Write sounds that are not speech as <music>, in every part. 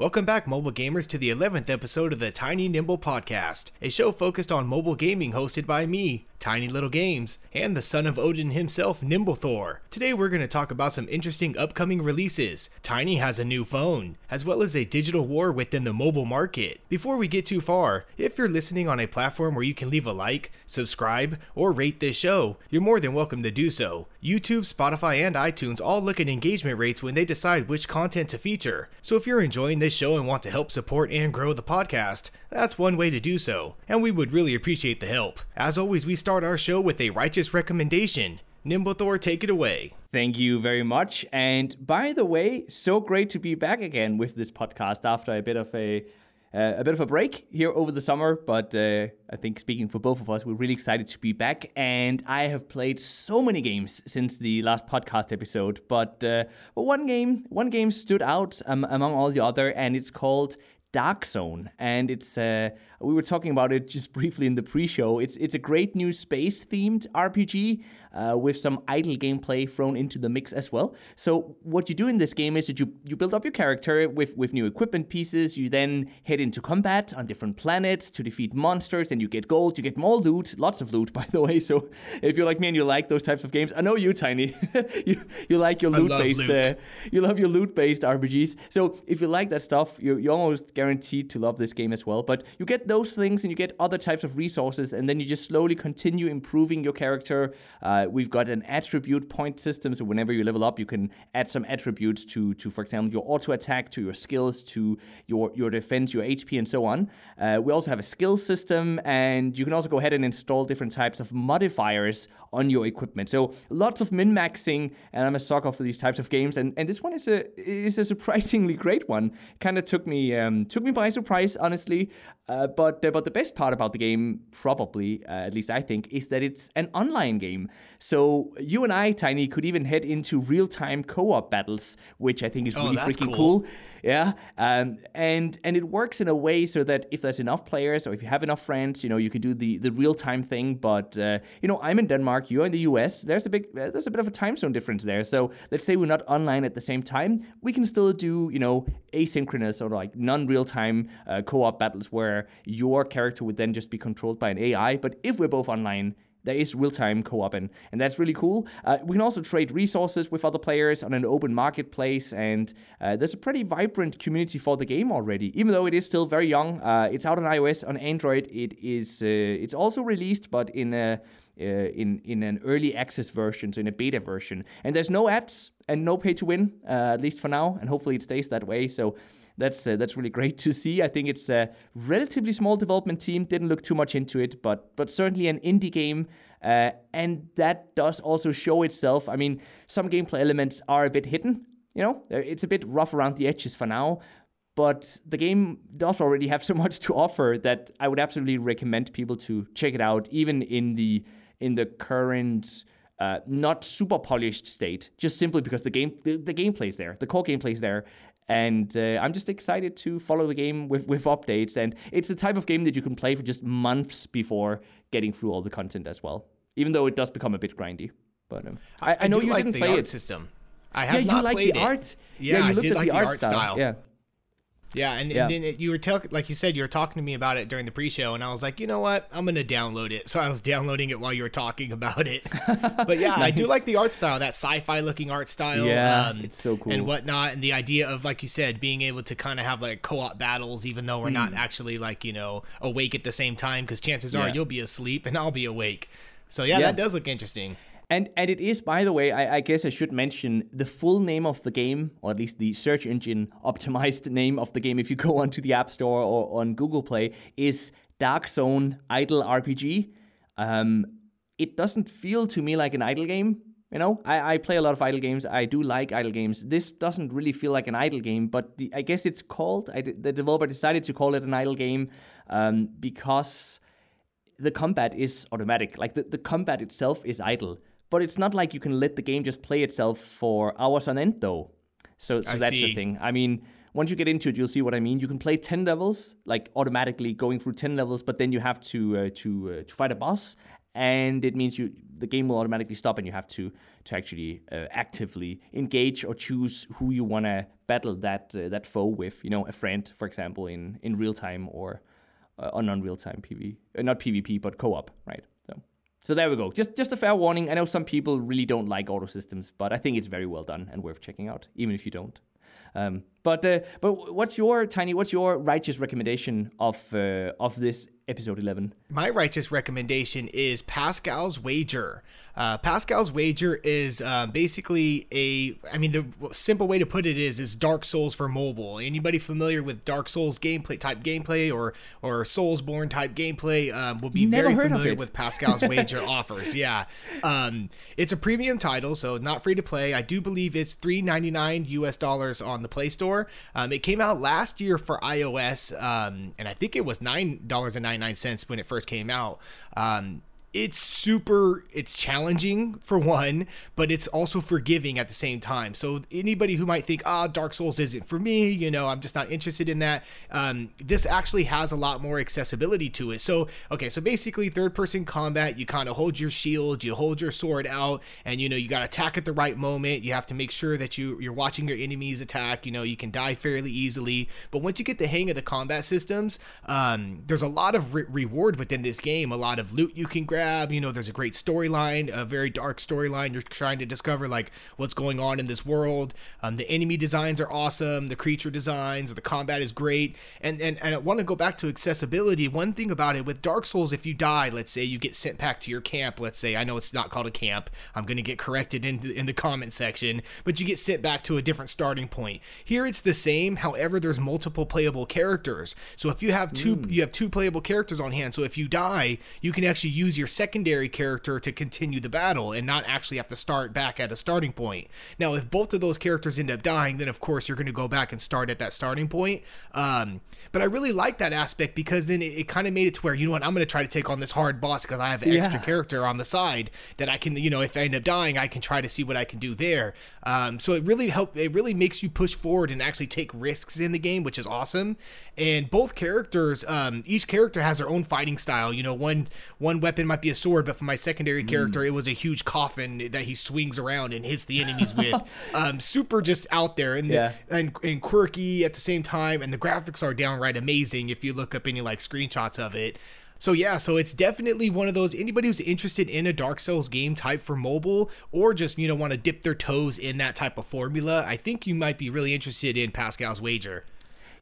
Welcome back, mobile gamers, to the 11th episode of the Tiny Nimble Podcast, a show focused on mobile gaming hosted by me, Tiny Little Games, and the son of Odin himself, Nimble Thor. Today we're going to talk about some interesting upcoming releases. Tiny has a new phone, as well as a digital war within the mobile market. Before we get too far, if you're listening on a platform where you can leave a like, subscribe, or rate this show, you're more than welcome to do so. YouTube, Spotify, and iTunes all look at engagement rates when they decide which content to feature. So if you're enjoying this show and want to help support and grow the podcast, that's one way to do so, and we would really appreciate the help. As always, we start our show with a righteous recommendation. Nimble Thor, take it away. Thank you very much. And by the way, so great to be back again with this podcast after a bit of a uh, a bit of a break here over the summer, but uh, I think speaking for both of us, we're really excited to be back. And I have played so many games since the last podcast episode, but uh, but one game one game stood out um, among all the other, and it's called Dark Zone, and it's uh, we were talking about it just briefly in the pre-show. It's it's a great new space-themed RPG uh, with some idle gameplay thrown into the mix as well. So what you do in this game is that you you build up your character with with new equipment pieces. You then head into combat on different planets to defeat monsters, and you get gold. You get more loot, lots of loot, <laughs> by the way. So if you're like me and you like those types of games, I know you, Tiny, <laughs> you you like your loot-based loot. uh, you love your loot-based RPGs. So if you like that stuff, you you're almost guaranteed to love this game as well. But you get those things and you get other types of resources, and then you just slowly continue improving your character. Uh, we've got an attribute point system, so whenever you level up, you can add some attributes to, to for example, your auto attack, to your skills, to your, your defense, your HP, and so on. Uh, we also have a skill system, and you can also go ahead and install different types of modifiers on your equipment. So lots of min maxing, and I'm a sucker for these types of games. And, and this one is a is a surprisingly great one. Kind of took me um, took me by surprise, honestly. Uh, but uh, but the best part about the game, probably uh, at least I think, is that it's an online game. So you and I, Tiny, could even head into real time co op battles, which I think is oh, really freaking cool. cool yeah? Um, and and it works in a way so that if there's enough players or if you have enough friends you know you can do the the real time thing. But uh, you know i'm in denmark you're in the us there's a big uh, there's a bit of a time zone difference there. So let's say we're not online at the same time we can still do you know asynchronous or like non-real time uh, co-op battles where your character would then just be controlled by an ai but if we're both online there is real-time co-op and, and that's really cool. Uh, we can also trade resources with other players on an open marketplace and uh, there's a pretty vibrant community for the game already. Even though it is still very young uh, it's out on ios on android it is uh, it's also released but in a uh, in in an early access version, so in a beta version, and there's no ads and no pay to win, uh, at least for now, and hopefully it stays that way. So that's uh, that's really great <laughs> to see. I think it's a relatively small development team. Didn't look too much into it, but but certainly an indie game, uh, and that does also show itself. I mean, some gameplay elements are a bit hidden. You know, uh, it's a bit rough around the edges for now. But the game does already have <laughs> so much to offer that I would absolutely recommend people to check it out, even in the in the current uh, not super polished state, just simply because the game the, the gameplay is there, the core gameplay is there, and uh, I'm just excited to follow the game with, with updates. And it's the type of game that you can play for just months before getting through all the content as well. Even though it does become a bit grindy. But um, I, I, I, know you like didn't play it. System. I have yeah, not you like played the it. art. Yeah, yeah you I did like the, art, art style. style. Yeah. Yeah, and, yeah. and then it, you were talking, like you said, you were talking to me about it during the pre-show, and I was like, you know what, I'm gonna download it. <laughs> So I was downloading it while you were talking about it. <laughs> But yeah, nice. I do like the art style, that sci-fi looking art style. Yeah, um, it's so cool and whatnot, and the idea of, like you said, being able to kind of have like co-op battles, even though we're mm. not actually like you know awake at the same time, because chances yeah. are you'll be asleep and I'll be awake. So yeah, yeah, that does look interesting. And and it is, by the way, I, I, guess I should mention the full name of the game, or at least the search engine optimized <laughs> name of the game. If you go <laughs> onto the App Store or on Google Play, is Dark Zone Idle RPG. Um, it doesn't feel to me like an idle game. You know, I, I play a lot of idle games. I do like idle games. This doesn't really feel like an idle game, but the, I guess it's called. I, the developer decided to call it an idle game um, because the combat is automatic. Like the, the combat itself is idle but it's not like you can let the game just play itself for hours on end, though. So, so that's see. the thing. I mean, once you get into it, you'll see what I mean. You can play ten levels, like automatically going through ten levels, but then you have to uh, to uh, to fight a boss, and it means you the game will automatically stop and you have to to actually uh, actively engage or choose who you want to battle that uh, that foe with. You know, a friend, for example, in in real time or uh, on non real time PV, uh, not PvP, but co-op, right? So. There we go. Just just a fair warning. I know some people really don't like auto systems, but I think it's very well done and worth checking out, even if you don't. Um, but uh, but what's your tiny? What's your righteous recommendation of uh, of this episode eleven? My righteous recommendation is Pascal's Wager. Uh, Pascal's Wager is um, basically a, I mean, the simple way to put it is, is Dark Souls for mobile. Anybody familiar with Dark Souls gameplay type gameplay or or Soulsborne type gameplay um, will be Never very familiar with Pascal's Wager <laughs> offers. Yeah, um, it's a premium title, so not free to play. I do believe it's three ninety nine US dollars on the Play Store. Um, it came out last year for iOS, um, and I think it was nine dollars and ninety nine cents when it first came out. Um, it's super it's challenging for one but it's also forgiving at the same time. So anybody who might think ah oh, dark souls isn't for me you know i'm just not interested in that um, this actually has a lot more accessibility to it. So okay so basically third person combat you kind of hold your shield you hold your sword out and you know you got to attack at the right moment. You have to make sure that you you're watching your enemies attack you know you can die fairly easily. But once you get the hang of the combat systems um, there's a lot of re- reward within this game a lot of loot you can grab grab. You know, there's a great storyline, a very dark storyline. You're trying to discover like what's going on in this world. Um, the enemy designs are awesome. The creature designs, the combat is great. And and, and I want to go back to accessibility. One thing about it with Dark Souls, if you die, let's say you get sent back to your camp. Let's say I know it's not called a camp. I'm gonna get corrected in the, in the comment section, but you get sent back to a different starting point. Here it's the same. However, there's multiple playable characters. So if you have two, mm. you have two playable characters on hand. So if you die, you can actually use your secondary character to continue the battle and not actually have to start back at a starting point. Now, if both of those characters end up dying, then of course you're going to go back and start at that starting point. Um, but I really like that aspect because then it, it kind of made it to where, you know what, I'm going to try to take on this hard boss because I have an yeah. extra character on the side that I can, you know, if I end up dying, I can try to see what I can do there. Um, so it really help. It really makes you push forward and actually take risks in the game, which is awesome. And both characters, um, each character has their own fighting style. You know, one one weapon might be a sword, but for my secondary character, mm. it was a huge coffin that he swings around and hits the enemies with. <laughs> um, super just out there and, yeah. the, and and quirky at the same time, and the graphics are downright amazing if you look up any like screenshots of it. So yeah, so it's definitely one of those anybody who's interested in a Dark Souls game type for mobile or just, you know, want to dip their toes in that type of formula, I think you might be really interested in Pascal's Wager.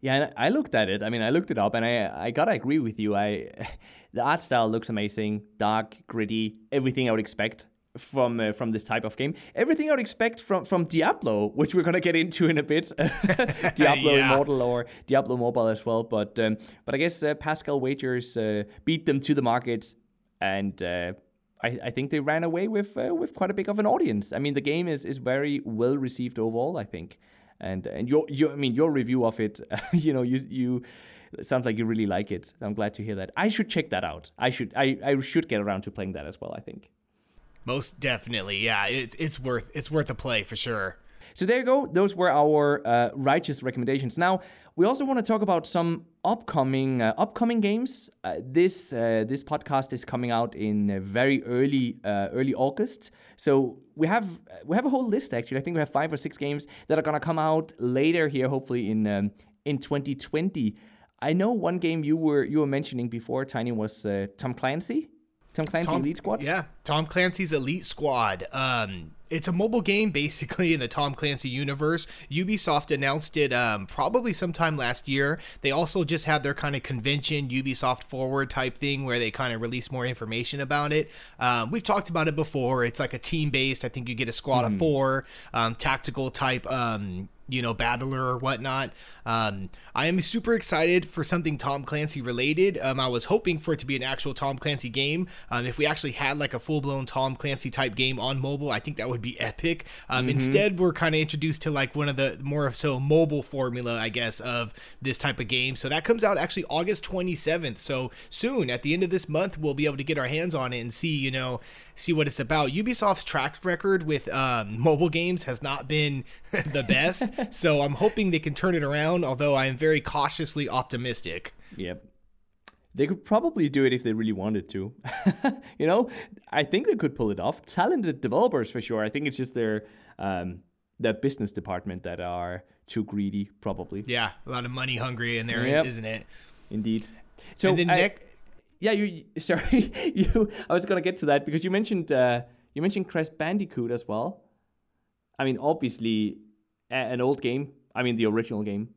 Yeah, I looked at it. I mean, I looked it up, and I I gotta agree with you. I <laughs> the art style looks amazing, dark, gritty, everything I would expect from uh, from this type of game. Everything I would expect from from Diablo, which we're gonna get into in a bit, <laughs> Diablo yeah. Immortal or Diablo Mobile as well. But um, but I guess uh, Pascal Wagers uh, beat them to the market, and uh, I, I think they ran away with uh, with quite a big of an audience. I mean, the game is is very well received overall. I think and and your your I mean your review of it, <laughs> you know, you you it sounds like you really like it. I'm glad to hear that. I should check that out. I should I, I should get around to playing that as well. I think. Most definitely, yeah. It's it's worth it's worth a play for sure. So there you go. Those were our uh, righteous recommendations. Now we also want to talk about some upcoming uh, upcoming games. Uh, this uh, this podcast is coming out in very early uh, early August. So we have we have a whole list actually. I think we have five or six games that are gonna come out later here, hopefully in um, in 2020. I know one game you were you were mentioning before, Tiny, was uh, Tom Clancy. Tom Clancy Tom, Elite Squad. Yeah, Tom Clancy's Elite Squad. Um, it's a mobile game basically in the Tom Clancy universe. Ubisoft announced it um, probably sometime last year. They also just had their kind of convention, Ubisoft Forward type thing, where they kind of release more information about it. Um, we've talked about it before. It's like a team based. I think you get a squad mm. of hmm. four, um, tactical type um, you know, battler or whatnot. Um, I am super excited for something Tom Clancy related. Um, I was hoping for it to be an actual Tom Clancy game. Um, if we actually had like a full blown Tom Clancy type game on mobile, I think that would be epic. Um, mm-hmm. Instead, we're kind of introduced to like one of the more of so mobile formula, I guess, of this type of game. So that comes out actually August 27th. So soon, at the end of this month, we'll be able to get our hands on it and see, you know, see what it's about. Ubisoft's track record with um, mobile games has not been <laughs> the best, so I'm hoping they can turn it around. Although I am very cautiously optimistic. Yep. they could probably do it if they really wanted to. <laughs> you know, I think they could pull it off. Talented developers for sure. I think it's just their um, their business department that are too greedy, probably. Yeah, a lot of money hungry in there, Yep. not it? Indeed. So and then I- next, yeah, you <laughs> sorry, you. I was gonna get to that because you mentioned uh, you mentioned Crash Bandicoot as well. I mean, obviously, an old game. I mean, the original game.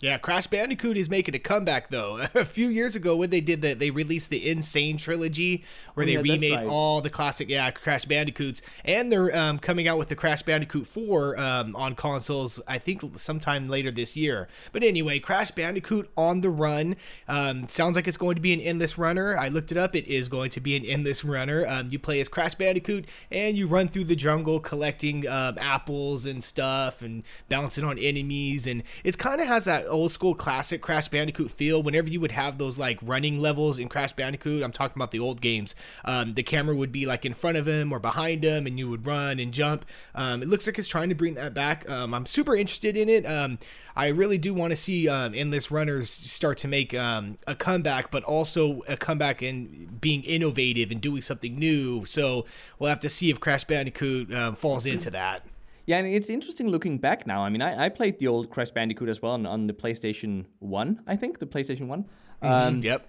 Yeah, Crash Bandicoot is making a comeback though. <laughs> a few years ago, when they did that, they released the N. Sane trilogy, where Oh, they yeah, remade right. all the classic yeah Crash Bandicoots, and they're um, coming out with the Crash Bandicoot 4 um, on consoles. I think sometime later this year. But anyway, Crash Bandicoot on the Run um, sounds like it's going to be an endless runner. I looked it up; it is going to be an endless runner. Um, you play as Crash Bandicoot, and you run through the jungle collecting um, apples and stuff, and bouncing on enemies, and it kind of has that old school classic Crash Bandicoot feel. Whenever you would have those like running levels in Crash Bandicoot, I'm talking about the old games. Um, the camera would be like in front of him or behind him, and you would run and jump. Um, it looks like it's trying to bring that back. Um, I'm super interested in it. Um, I really do want to see um, endless runners start to make a comeback, but also a comeback and being innovative and doing something new. So we'll have to see if Crash Bandicoot falls into that. Yeah, and it's interesting looking back now. I mean, I, I played the old Crash Bandicoot as well on, on the PlayStation One. I think the PlayStation One. Um, Yep.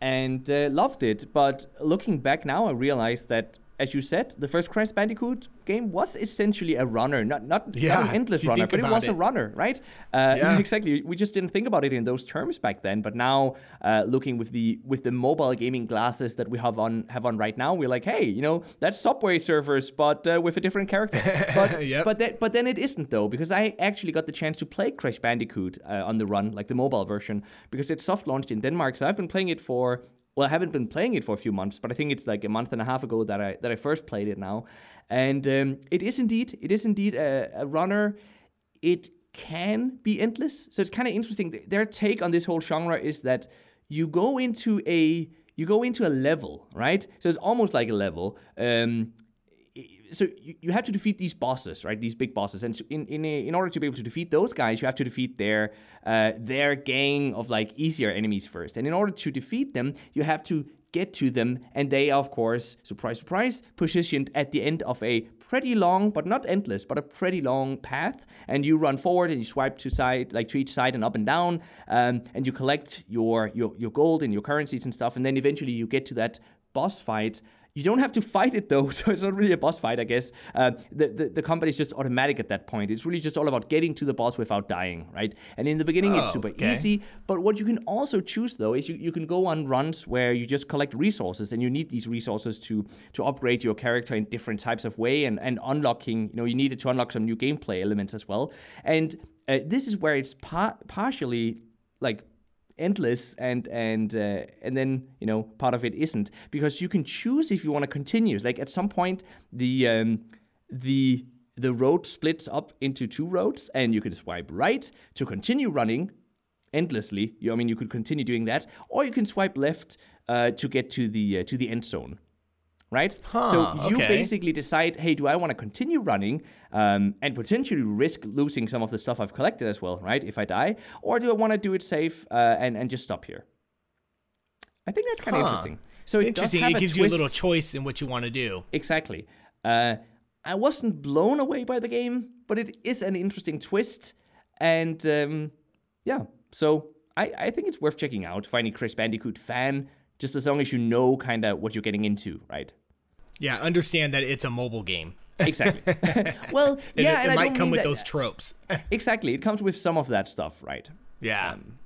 and uh, loved it. But looking back now, I realized that, as you said, the first Crash Bandicoot game was essentially a runner, not not, not an endless runner, but it was a runner, right? Uh, Yeah. <laughs> exactly. We just didn't think about it in those terms back then. But now, uh, looking with the with the mobile gaming glasses that we have on have on right now, we're like, hey, you know, that's Subway Surfers, but uh, with a different character. <laughs> But Yep. but that, but then it isn't though, because I actually got the chance to play Crash Bandicoot uh, on the run, like the mobile version, because it's soft launched in Denmark. So I've been playing it for well, I haven't been playing it for a few months, but I think it's like a month and a half ago that I that I first played it now, and um, it is indeed it is indeed a, a runner. It can be endless, so it's kind of interesting. Their take on this whole genre is that you go into a you go into a level, right? So it's almost like a level. Um, so you, you have to defeat these bosses, right? These big bosses, and in in in order to be able to defeat those guys, you have to defeat their uh, their gang of like easier enemies first. And in order to defeat them, you have to get to them, and they are, of course, surprise, surprise, positioned at the end of a pretty long, but not endless, but a pretty long path. And you run forward and you swipe to side, like to each side and up and down, um, and you collect your your your gold and your currencies and stuff. And then eventually you get to that boss fight. You don't have to fight it though, <laughs> so it's not really a boss fight, I guess. Uh, the, the the combat is just automatic at that point. It's really just all about getting to the boss without dying, right? And in the beginning, it's Oh, super okay. easy. But what you can also choose though is you, you can go on runs where you just collect resources, and you need these resources to to upgrade your character in different types of way, and and unlocking. You know, you need it to unlock some new gameplay elements as well. And uh, this is where it's par- partially like endless and and uh, and then you know part of it isn't. Because you can choose if you want to continue. Like at some point the um, the the road splits up into two roads and you can swipe right to continue running endlessly. You, i mean you could continue doing that or you can swipe left uh, to get to the uh, to the end zone right? Huh, so you okay. basically decide, hey, do I want to continue running um, and potentially risk losing some of the stuff I've collected as well, right? If I die, or do I want to do it safe uh, and and just stop here? I think that's kind of Huh. interesting. So it Interesting. It gives you a little choice in what you want to do. Exactly. Uh, I wasn't blown away by the game, but it is an interesting twist, and um, yeah. So I, I think it's worth checking out. Finding Crash Bandicoot fan, just as long as you know kind of what you're getting into, right? Yeah, understand that it's a mobile game. Exactly. <laughs> <laughs> well, yeah, it, and it might come with that- those tropes. <laughs> Exactly, it comes with some of that stuff, right? yeah. Um,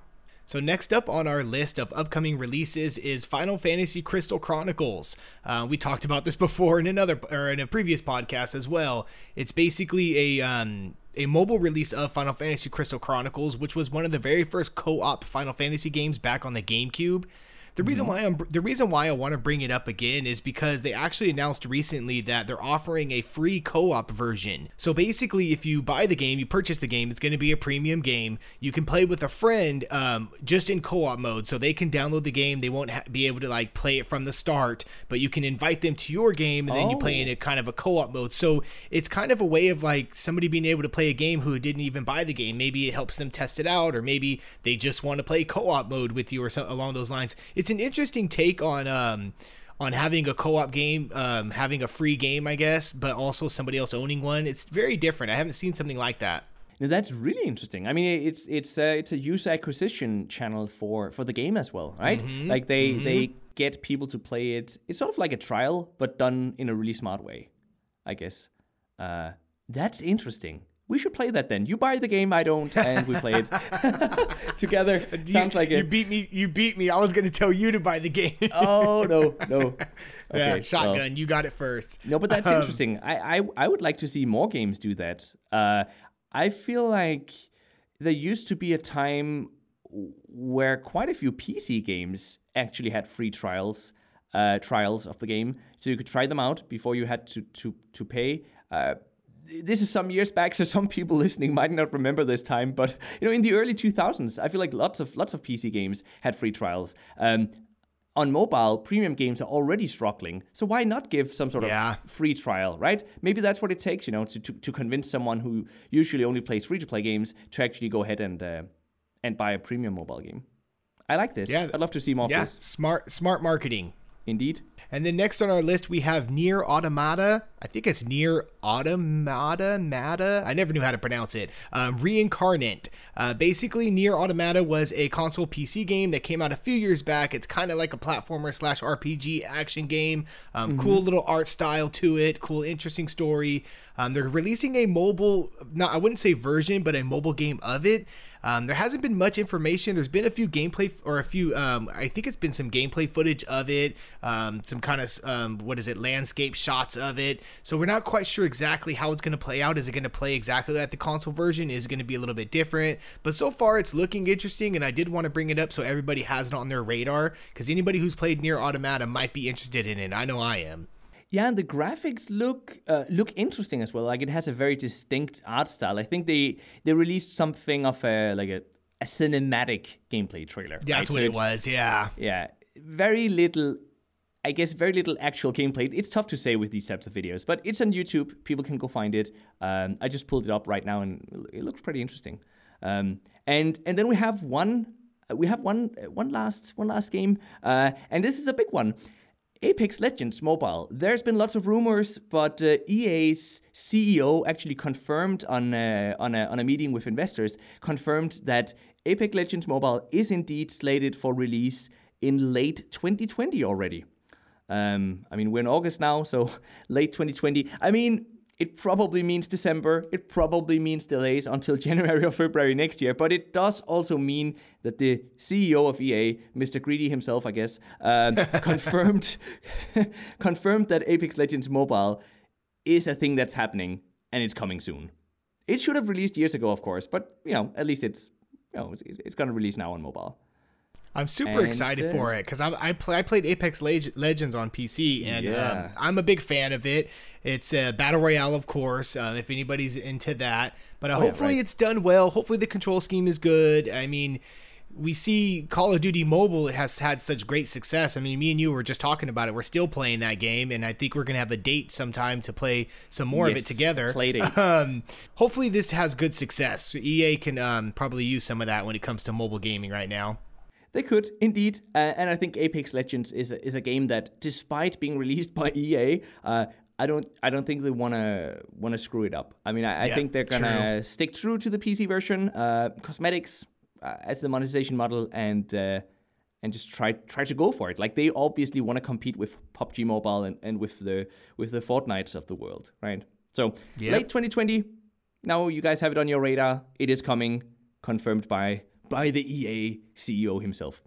So next up on our list of upcoming releases is Final Fantasy Crystal Chronicles. Uh, we talked about this before in another or in a previous podcast as well. It's basically a um, a mobile release of Final Fantasy Crystal Chronicles, which was one of the very first co-op Final Fantasy games back on the GameCube. The reason why I'm the reason why I want to bring it up again is because they actually announced recently that they're offering a free co-op version. So basically, if you buy the game, you purchase the game, it's going to be a premium game. You can play with a friend um, just in co-op mode, so they can download the game. They won't ha- be able to like play it from the start, but you can invite them to your game, and then you play in a kind of a co-op mode. So it's kind of a way of like somebody being able to play a game who didn't even buy the game. Maybe it helps them test it out, or maybe they just want to play co-op mode with you, or something along those lines. It's an interesting take on um on having a co-op game, um, having a free game, I guess, but also somebody else owning one. It's very different. I haven't seen something like that. Now, that's really interesting. I mean, it's it's uh, it's a user acquisition channel for for the game as well, right? Mm-hmm. Like they mm-hmm. they get people to play it. It's sort of like a trial, but done in a really smart way, I guess. Uh, that's interesting. We should play that then. You buy the game, I don't, and we play it <laughs> together. <laughs> Sounds like it. You beat me. You beat me. I was going to tell you to buy the game. <laughs> oh no, no. Okay, yeah, shotgun. Well. You got it first. No, but that's um, interesting. I, I I would like to see more games do that. Uh, I feel like there used to be a time where quite a few PC games actually had free trials, uh, trials of the game, so you could try them out before you had to to to pay. Uh, this is some years back, so some people <laughs> listening might not remember this time. But you know, in the early 2000s, I feel like lots of lots of PC games had free trials. Um, on mobile, premium games are already struggling. So why not give some sort yeah. of free trial, right? Maybe that's what it takes, you know, to, to, to convince someone who usually only plays free to play games to actually go ahead and uh, and buy a premium mobile game. I like this. Yeah, I'd love to see more. Yeah, smart smart marketing. Indeed. And then next on our list, we have Nier Automata. I think it's Nier Automata, Mata. I never knew how to pronounce it. Um, Reincarnate. Uh, basically, Nier Automata was a console PC game that came out a few years back. It's kind of like a platformer slash RPG action game. Um, mm-hmm. Cool little art style to it. Cool, interesting story. Um, they're releasing a mobile, not I wouldn't say version, but a mobile game of it. Um, there hasn't been much information. There's been a few gameplay or a few, um, I think it's been some gameplay footage of it, um, some kind of, um, what is it, landscape shots of it. So we're not quite sure exactly how it's going to play out. Is it going to play exactly like the console version? Is it going to be a little bit different? But so far it's looking interesting, and I did want to bring it up so everybody has it on their radar because anybody who's played Nier Automata might be interested in it. I know I am. Yeah, and the graphics look uh, look interesting as well. Like it has a very distinct art style. I think they they released something of a like a, a cinematic gameplay trailer. Yeah, right? that's what so it was. Yeah, yeah. Very little, I guess, very little actual gameplay. It's tough to say with these types of videos, but it's on YouTube. People can go find it. Um, I just pulled it up right now, and it looks pretty interesting. Um, and and then we have one we have one one last one last game, uh, and this is a big one. Apex Legends Mobile. There's been lots of rumors, but uh, EA's CEO actually confirmed on uh, on a, on a meeting with investors confirmed that Apex Legends Mobile is indeed slated for release in late 2020 already. Um, I mean, we're in August now, so <laughs> late 2020. I mean, it probably means December. It probably means delays until <laughs> January or February next year. But it does also mean that the CEO of EA, Mr. Greedy himself, I guess, um, <laughs> confirmed <laughs> confirmed that Apex Legends Mobile is a thing that's happening and it's coming soon. It should have released years ago, of course, but you know, at least it's you know, it's, it's going to release now on mobile. I'm super and, excited uh, for it because I I, play, I played Apex Legends on PC and um, yeah. um, I'm a big fan of it. It's a battle royale, of course, uh, if anybody's into that. But uh, oh, hopefully yeah, right. it's done well. Hopefully the control scheme is good. I mean, we see Call of Duty Mobile has had such great success. I mean, me and you were just talking about it. We're still playing that game, and I think we're gonna have a date sometime to play some more yes, of it together. Play date. <laughs> Um, hopefully this has good success. EA can um, probably use some of that when it comes to mobile gaming right now. They could indeed, uh, and I think Apex Legends is a, is a game that, despite being <laughs> released by EA, uh, I don't I don't think they wanna wanna screw it up. I mean, I, yeah, I think they're gonna true. stick true to the PC version, uh, cosmetics uh, as the monetization model, and uh, and just try try to go for it. Like they obviously want to compete with PUBG Mobile and, and with the with the Fortnites of the world, right? So yep. late 2020. Now you guys have it on your radar. It is coming, confirmed by by the EA CEO himself.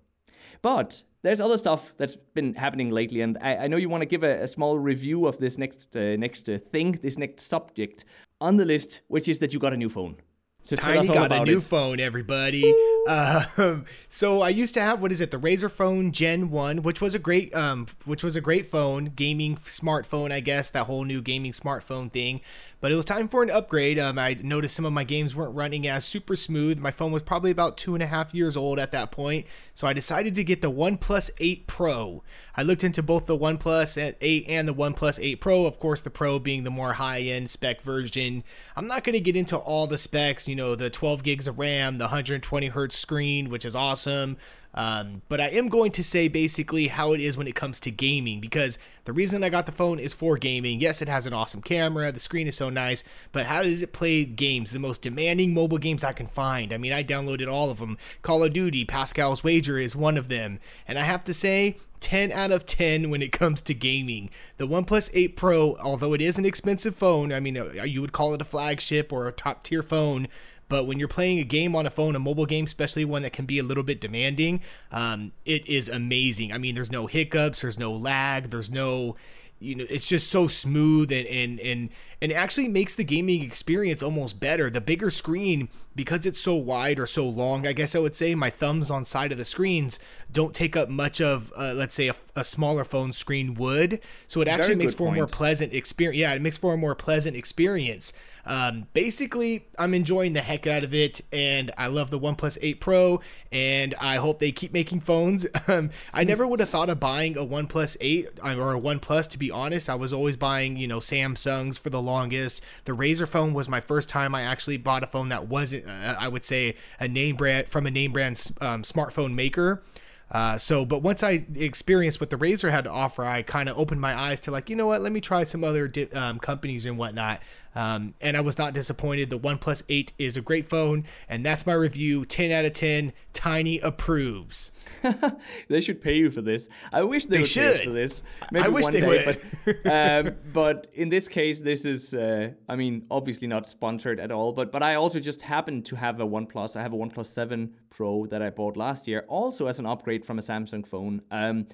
But there's other stuff that's been happening lately, and I, I know you want to give a, a, small review of this next uh, next uh, thing, this next subject on the list, which is that you got a new phone. So Tiny got a new it. phone, everybody. Um, so I used to have what is it, the Razer Phone Gen One, which was a great, um, which was a great phone, gaming smartphone, I guess, that whole new gaming smartphone thing. But it was time for an upgrade. Um, I noticed some of my games weren't running as super smooth. My phone was probably about two and a half years old at that point, so I decided to get the OnePlus 8 Pro. I looked into both the OnePlus 8 and the OnePlus 8 Pro. Of course, the Pro being the more high-end spec version. I'm not going to get into all the specs. You know, the 12 gigs of RAM, the 120 hertz screen, which is awesome. Um, but I am going to say basically how it is when it comes to gaming because the reason I got the phone is for gaming. Yes, it has an awesome camera, the screen is so nice, but how does it play games? The most demanding mobile games I can find. I mean, I downloaded all of them. Call of Duty, Pascal's Wager is one of them. And I have to say, 10 out of 10 when it comes to gaming. The OnePlus 8 Pro, although it is an expensive phone, I mean, uh, you would call it a flagship or a top tier phone, but when you're playing a game on a phone, a mobile game, especially one that can be a little bit demanding, um, it is amazing. I mean, there's no hiccups, there's no lag, there's no you know it's just so smooth and and and and it actually makes the gaming experience almost better the bigger screen because it's so wide or so long i guess i would say my thumbs on side of the screens don't take up much of uh, let's say a, a, smaller phone screen would so it actually Very makes for point. a more pleasant experience yeah it makes for a more pleasant experience um, basically, I'm enjoying the heck out of it, and I love the OnePlus 8 Pro, and I hope they keep making phones. <laughs> Um, I never would have thought of buying a OnePlus 8 uh, or a OnePlus, to be honest. I was always buying, you know, Samsungs for the longest. The Razer phone was my first time I actually bought a phone that wasn't, uh, I would say, a name brand from a name brand um, smartphone maker. Uh, so, but once I experienced what the Razer had to offer, I kind of opened my eyes to like, you know what, let me try some other di- um, companies and whatnot. Um, and I was not disappointed. The OnePlus 8 is a great phone, and that's my review. 10 out of 10. Tiny approves. <laughs> they should pay you for this. I wish they, they would should. pay for this. Maybe I wish one they day, would. But, <laughs> um, but in this case, this is, uh, I mean, obviously not sponsored at all. But but I also just happen to have a OnePlus. I have a OnePlus 7 Pro that I bought last year, also as an upgrade from a Samsung phone. Um,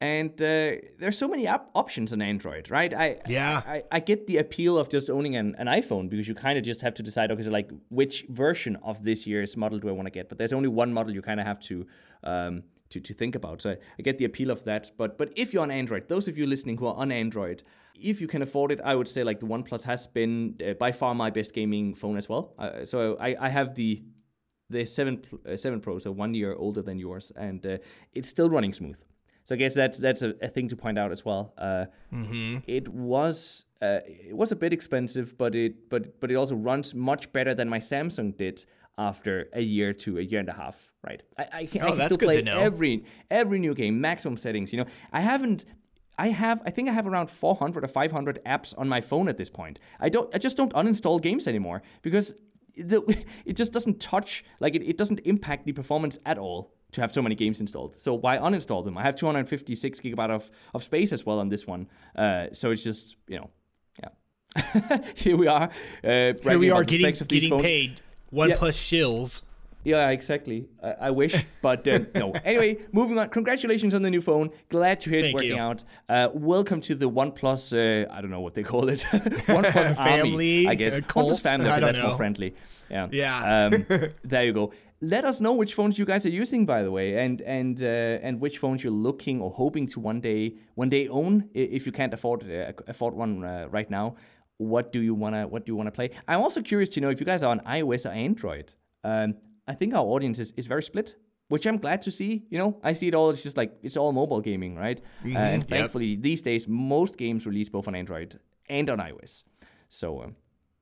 and uh, there's so many op- options on Android, right? I yeah, I, I get the appeal of just owning an, an iPhone because you kind of just have to decide, okay, so like which version of this year's model do I want to get? But there's only one model you kind of have to um, to to think about. So I, I, get the appeal of that. But but if you're on Android, those of you listening who are on Android, if you can afford it, I would say like the OnePlus has been uh, by far my best gaming phone as well. Uh, so I, I have the the seven uh, seven Pro, so one year older than yours, and uh, it's still running smooth. So I guess that's that's a, a thing to point out as well. Uh, mm-hmm. It was uh, it was a bit expensive, but it but but it also runs much better than my Samsung did after a year to a year and a half. Right? I, I can, oh, I can still play every every new game, maximum settings. You know, I haven't I have I think I have around 400 or 500 apps on my phone at this point. I don't I just don't uninstall games anymore because the, <laughs> it just doesn't touch like it, it doesn't impact the performance at all to have so many games installed. So why uninstall them? I have 256 gigabyte of, of space as well on this one. Uh, so it's just, you know, yeah. <laughs> Here we are. Uh, Here we are getting, getting paid one yeah. plus shills. Yeah, exactly. I, I wish, <laughs> but uh, no. Anyway, moving on. Congratulations on the new phone. Glad to hear it's working you. out. Uh, welcome to the OnePlus. Uh, I don't know what they call it. <laughs> OnePlus family, Army, I guess. Cult? OnePlus family. I don't that's know. more friendly. Yeah. Yeah. Um, there you go let us know which phones you guys are using, by the way, and and uh, and which phones you're looking or hoping to one day one day own if you can't afford uh, afford one uh, right now. What do you wanna What do you wanna play? I'm also curious to know if you guys are on iOS or Android. Um, I think our audience is, is very split, which I'm glad to see. You know, I see it all. It's just like it's all mobile gaming, right? Mm-hmm, and yep. thankfully, these days most games release both on Android and on iOS. So, um,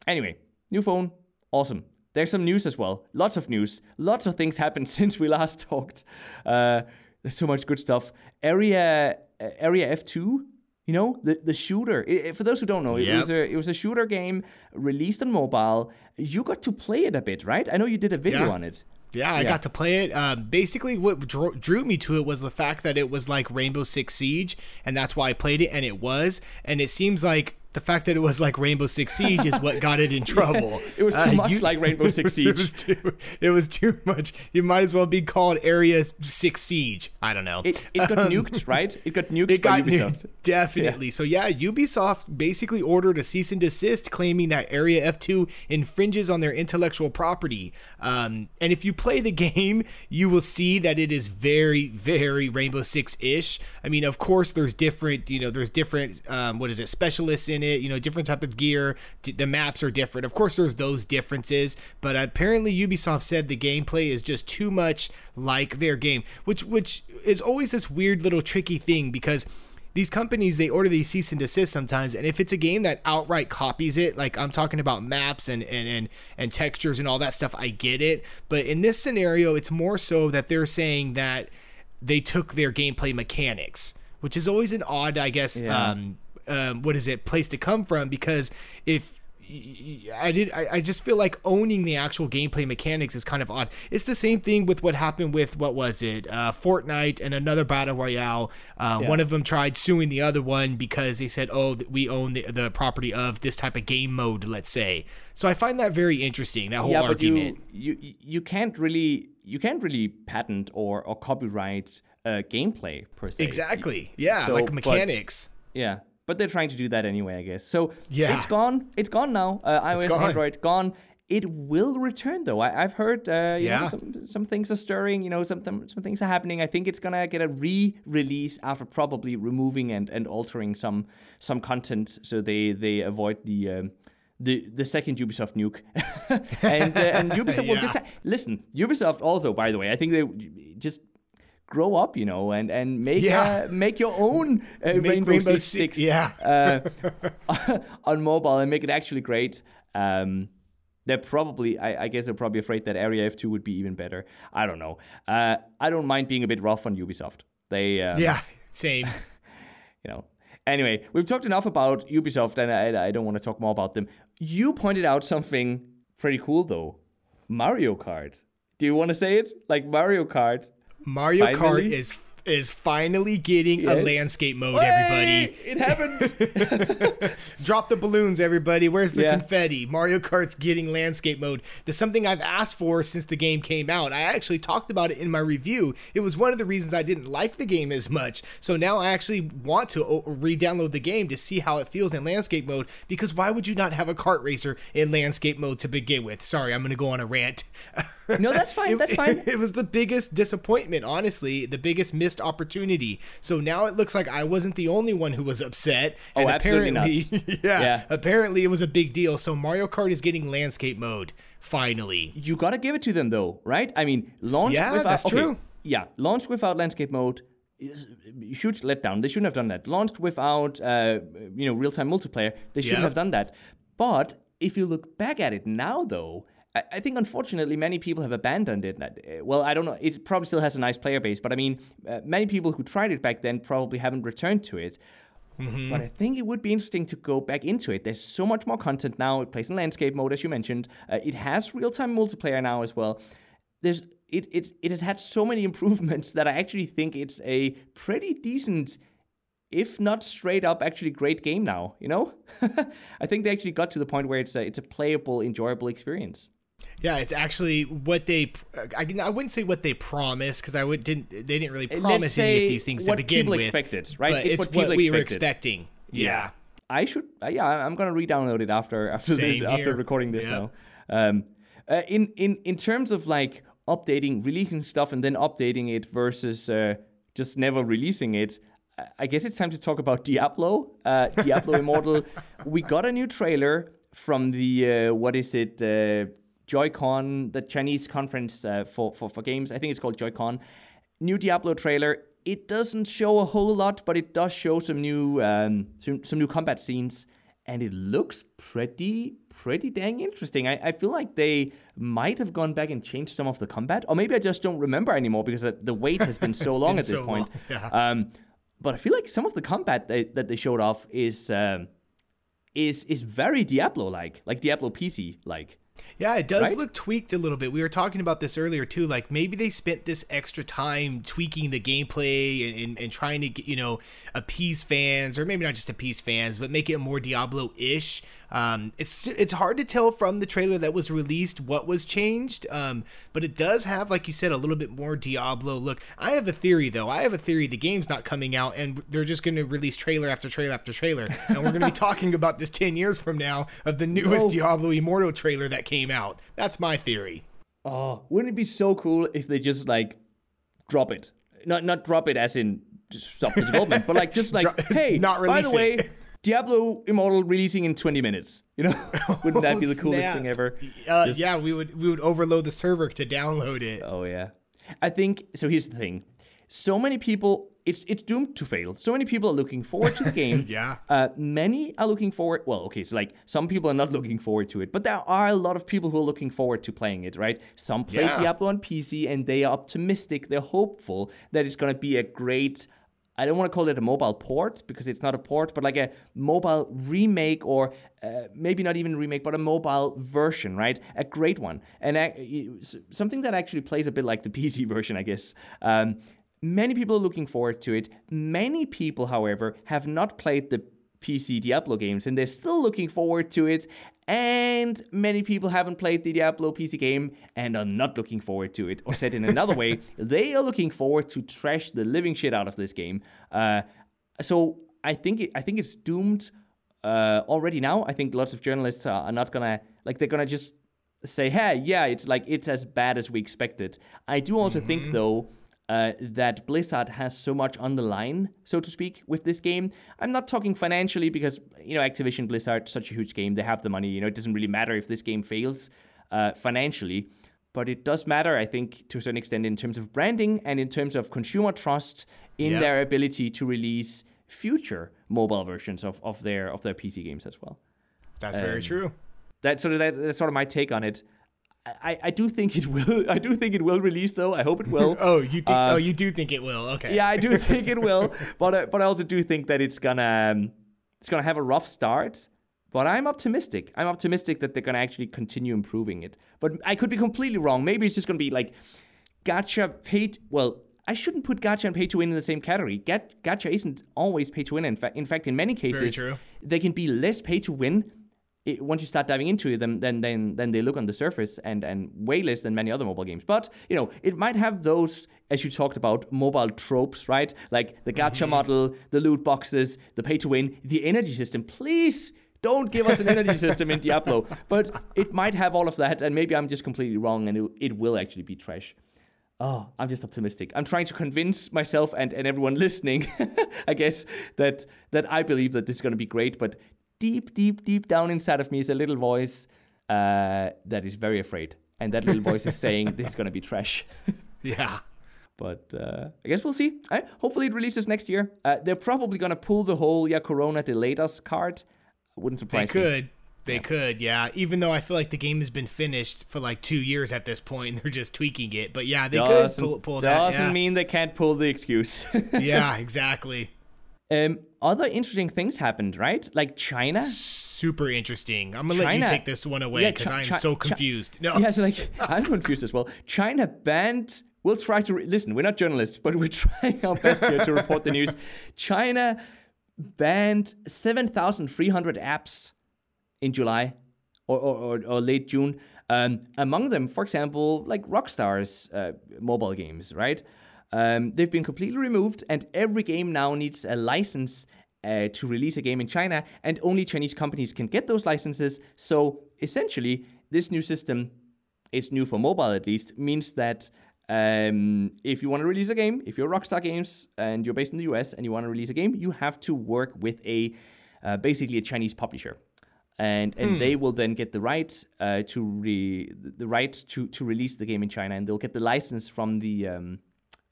anyway, new phone, awesome. There's some news as well. Lots of news. Lots of things happened <laughs> since we last talked. Uh, there's so much good stuff. Area uh, Area F2 you know the the shooter it, for those who don't know yep. it was a it was a shooter game released on mobile you got to play it a bit right i know you did a video yeah. on it yeah, I yeah. got to play it. Uh, basically, what drew, drew me to it was the fact that it was like Rainbow Six Siege, and that's why I played it. And it was, and it seems like the fact that it was like Rainbow Six Siege is what got it in <laughs> trouble. it was too uh, much you, like Rainbow Six Siege. <laughs> It was, too, it was too much. You might as well be called Area Six Siege. I don't know. It, it got um, nuked, right? It got nuked. It got Ubisoft. nuked, definitely. Yeah. So yeah, Ubisoft basically ordered a cease and desist, claiming that Area F2 infringes on their intellectual property. Um, and if you play the <laughs> game, you will see that it is very, very Rainbow Six ish. I mean, of course, there's different. You know, there's different. Um, what is it? Specialists in it, you know, different type of gear. The maps are different. Of course, there's those differences, but apparently Ubisoft said the gameplay is just too much like their game, which which is always this weird little tricky thing because these companies they order these cease and desist sometimes and if it's a game that outright copies it like i'm talking about maps and and and, and textures and all that stuff i get it but in this scenario it's more so that they're saying that they took their gameplay mechanics which is always an odd i guess Yeah. um, um what is it place to come from because if I did. I, I just feel like owning the actual gameplay mechanics is kind of odd. It's the same thing with what happened with what was it, uh, Fortnite and another battle royale. Uh, Yeah. One of them tried suing the other one because they said, "Oh, we own the, the property of this type of game mode." Let's say. So I find that very interesting. That whole yeah, but argument. you, you you can't really you can't really patent or or copyright uh, gameplay per se. exactly. Yeah, So, like but- mechanics. Yeah, but they're trying to do that anyway, I guess. So Yeah. it's gone. It's gone now. Uh, iOS, gone. Android, gone. It will return though. I, I've heard, uh, you Yeah. know, some some things are stirring. You know, some some things are happening. I think it's gonna get a re-release after probably removing and, and altering some some content so they they avoid the. Um, the, the second Ubisoft nuke, <laughs> and uh, and <laughs> Ubisoft will just ha- listen. Ubisoft also, by the way, I think they just grow up, you know, and and make Yeah. uh, make your own uh, <laughs> Make Rainbow, Rainbow Six, Six- yeah. uh, <laughs> on mobile and make it actually great. Um, they're probably, I, I guess, they're probably afraid that Area F2 would be even better. I don't know. Uh, I don't mind being a bit rough on Ubisoft. They, um, Yeah, same. <laughs> you know. Anyway, we've talked enough about Ubisoft, and I, I don't want to talk more about them. You pointed out something pretty cool, though. Mario Kart. Do you want to say it? Like Mario Kart. Mario Kart is is finally getting a landscape mode. Everybody, Hey, it happened. Drop the balloons, everybody. Where's the Yeah. confetti? Mario Kart's getting landscape mode. That's something I've asked for since the game came out. I actually talked about it in my review. It was one of the reasons I didn't like the game as much. So now I actually want to re-download the game to see how it feels in landscape mode. Because why would you not have a kart racer in landscape mode to begin with? Sorry, I'm going to go on a rant. no, that's fine. <laughs> That's <laughs> fine. It was the biggest disappointment, honestly, the biggest missed opportunity. So now it looks like I wasn't the only one who was upset. Oh, and apparently, <laughs> yeah, Yeah. apparently it was a big deal. So Mario Kart is getting landscape mode finally. you gotta give it to them though, right? I mean, launched Yeah, without that's okay, true. Yeah, launched without landscape mode is huge letdown. They shouldn't have done that. Launched without uh, you know real time multiplayer, they shouldn't Yeah. have done that. But if you look back at it now, though. I I think unfortunately many people have abandoned it. Uh, Well, I don't know. It probably still has a nice player base, but I mean, uh, many people who tried it back then probably haven't returned to it. Mm-hmm. But I think it would be interesting to go back into it. There's so much more content now. It plays in landscape mode, as you mentioned. Uh, it has real-time multiplayer now as well. There's it it's it has had so many <laughs> improvements that I actually think it's a pretty decent, if not straight up, actually great game now. You know, <laughs> I think they actually got to the point where it's a it's a playable, enjoyable experience. Yeah, it's actually what they. I, I wouldn't say what they promised because I would didn't. They didn't really promise any of these things to what begin people with. expected, right? But It's it's, what what, we were expected. expecting. Yeah. I should, uh, yeah, I'm gonna re-download it after after this, Same after recording this Yep. now. Um, uh, in in in terms of like updating, releasing stuff, and then updating it versus uh, just never releasing it. I- I guess it's time to talk about Diablo, uh, Diablo Immortal. <laughs> We got a new trailer from the uh, what is it, uh, Joy-Con, the Chinese conference uh, for, for for games. I think it's called Joy-Con. New Diablo trailer. It doesn't show a whole lot, but it does show some new um, some, some new combat scenes, and it looks pretty pretty dang interesting. I, I feel like they might have gone back and changed some of the combat, or maybe I just don't remember anymore because the- wait has been so <laughs> long been at this so point. yeah. Um, but I feel like some of the combat they, that they showed off is um, is is very Diablo like, like Diablo PC like. Yeah, it does Right? look tweaked a little bit. We were talking about this earlier too. Like maybe they spent this extra time tweaking the gameplay and, and, and trying to get, you know appease fans, or maybe not just appease fans, but make it more Diablo-ish. Um, it's it's hard to tell from the trailer that was released what was changed, um, but it does have, like you said, a little bit more Diablo look. I have a theory though. I have a theory the game's not coming out, and they're just going to release trailer after trailer after trailer, <laughs> and we're going to be talking about this ten years from now of the newest. Diablo Immortal trailer that came out. That's my theory. Oh, wouldn't it be so cool if they just like drop it? Not not drop it as in just stop the <laughs> development, but like just like Dro- hey, <laughs> not by the way, it. Diablo Immortal releasing in 20 minutes. You know, <laughs> wouldn't that be the Oh, coolest snap. thing ever? Uh, Just- yeah, we would we would overload the server to download it. Oh yeah. I think so. Here's the thing: so many people it's it's doomed to fail. So many people are looking forward to the <laughs> game. yeah. Uh, many are looking forward. Well, okay, so like some people are not looking forward to it, but there are a lot of people who are looking forward to playing it. Right? Some play Yeah. Diablo on PC and they are optimistic. They're hopeful that it's going to be a great. I don't want to call it a mobile port because it's not a port, but like a mobile remake or uh, maybe not even remake, but a mobile version, right? A great one. And uh, something that actually plays a bit like the <laughs> PC version, I guess. Um, many people are looking forward to it. Many people, however, have not played the PC Diablo games and they're still looking forward to it. And many people haven't played the Diablo PC game and are not looking forward to it. Or said in another way, <laughs> they are looking forward to trash the living shit out of this game. Uh, so I think it, I think it's doomed uh, already now. I think lots of journalists are, are not gonna like they're gonna just say, "Hey, yeah, it's like it's as bad as we expected." I do also think though. Uh, that Blizzard has so much on the line, so to speak, with this game. I'm not talking financially because you know Activision Blizzard, such a huge game, they have the money. You know, it doesn't really matter if this game fails uh, financially, but it does matter, I think, to a certain extent in terms of branding and in terms of consumer trust in Yeah. their ability to release future mobile versions of, of their of their PC games as well. That's very true. That sort of that, that's sort of my take on it. I, I do think it will. <laughs> I do think it will release though. I hope it will. <laughs> Oh, you think? oh, you do think it will? Okay. yeah, I do <laughs> think it will. But I, but I also do think that it's gonna um, it's gonna have a rough start. But I'm optimistic. I'm optimistic that they're gonna actually continue improving it. But I could be completely wrong. Maybe it's just gonna be like gacha paid. Well, I shouldn't put gacha and pay to win in the same category. Gacha isn't always pay to win. In fact, in fact, in many cases, true. they can be less pay to win. It, once you start diving into them, then then then they look on the surface and and way less than many other mobile games. But you know, it might have those, as you talked about, mobile tropes, right? Like the gacha mm-hmm. model, the loot boxes, the pay to win, the energy system. Please don't give us an energy <laughs> system in Diablo. But it might have all of that, and maybe I'm just completely wrong, and it, it will actually be trash. Oh, I'm just optimistic. I'm trying to convince myself and, and everyone <laughs> listening, <laughs> I guess, that that I believe that this is going to be great. But deep, deep, deep down inside of me is a little voice uh, that is very afraid, and that little voice is saying this is going to be trash. <laughs> Yeah. But uh, I guess we'll see. Hopefully, it releases next year. Uh, they're probably going to pull the whole "Yeah, Corona delayed us" card. Wouldn't They surprise me. They could. They could, yeah. Even though I feel like the game has been finished for like two years at this point, and they're just tweaking it. But yeah, they Doesn't, could pull, pull that. doesn't Yeah. mean they can't pull the excuse. <laughs> yeah, exactly. um, other interesting things happened, right? Like China. Super interesting. I'm gonna let you take this one away Yeah, because Chi- I'm Chi- so Chi- confused. No. Yeah, so like <laughs> I'm confused as well. China banned. We'll try to re- listen. We're not journalists, but we're <laughs> trying our best here to report the news. China banned 7,300 apps in July or, or, or, or late June. Um, among them, for example, like Rockstar's uh, mobile games, right? Um, they've been completely removed, and every game now needs a license uh, to release a game in China, and only Chinese companies can get those licenses. So essentially, this new system, it's new for mobile at least, means that um, if you want to release a game, if you're Rockstar Games and you're based in the US and you want to release a game, you have to work with a uh, basically a Chinese publisher and and they will then get the rights uh, to re- the rights to to release the game in China, and they'll get the license from the um,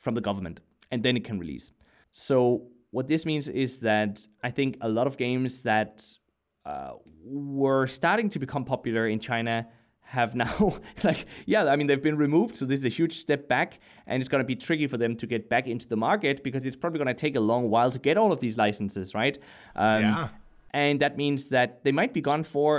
from the government, and then it can release. So what this means is that I think a lot of games that uh, were starting to become popular in China have <laughs> now like yeah i mean they've been removed so this is a huge step back and it's going to be tricky for them to get back into the market because it's probably going to take a long while to get all of these licenses right um, Yeah. and that means that they might be gone for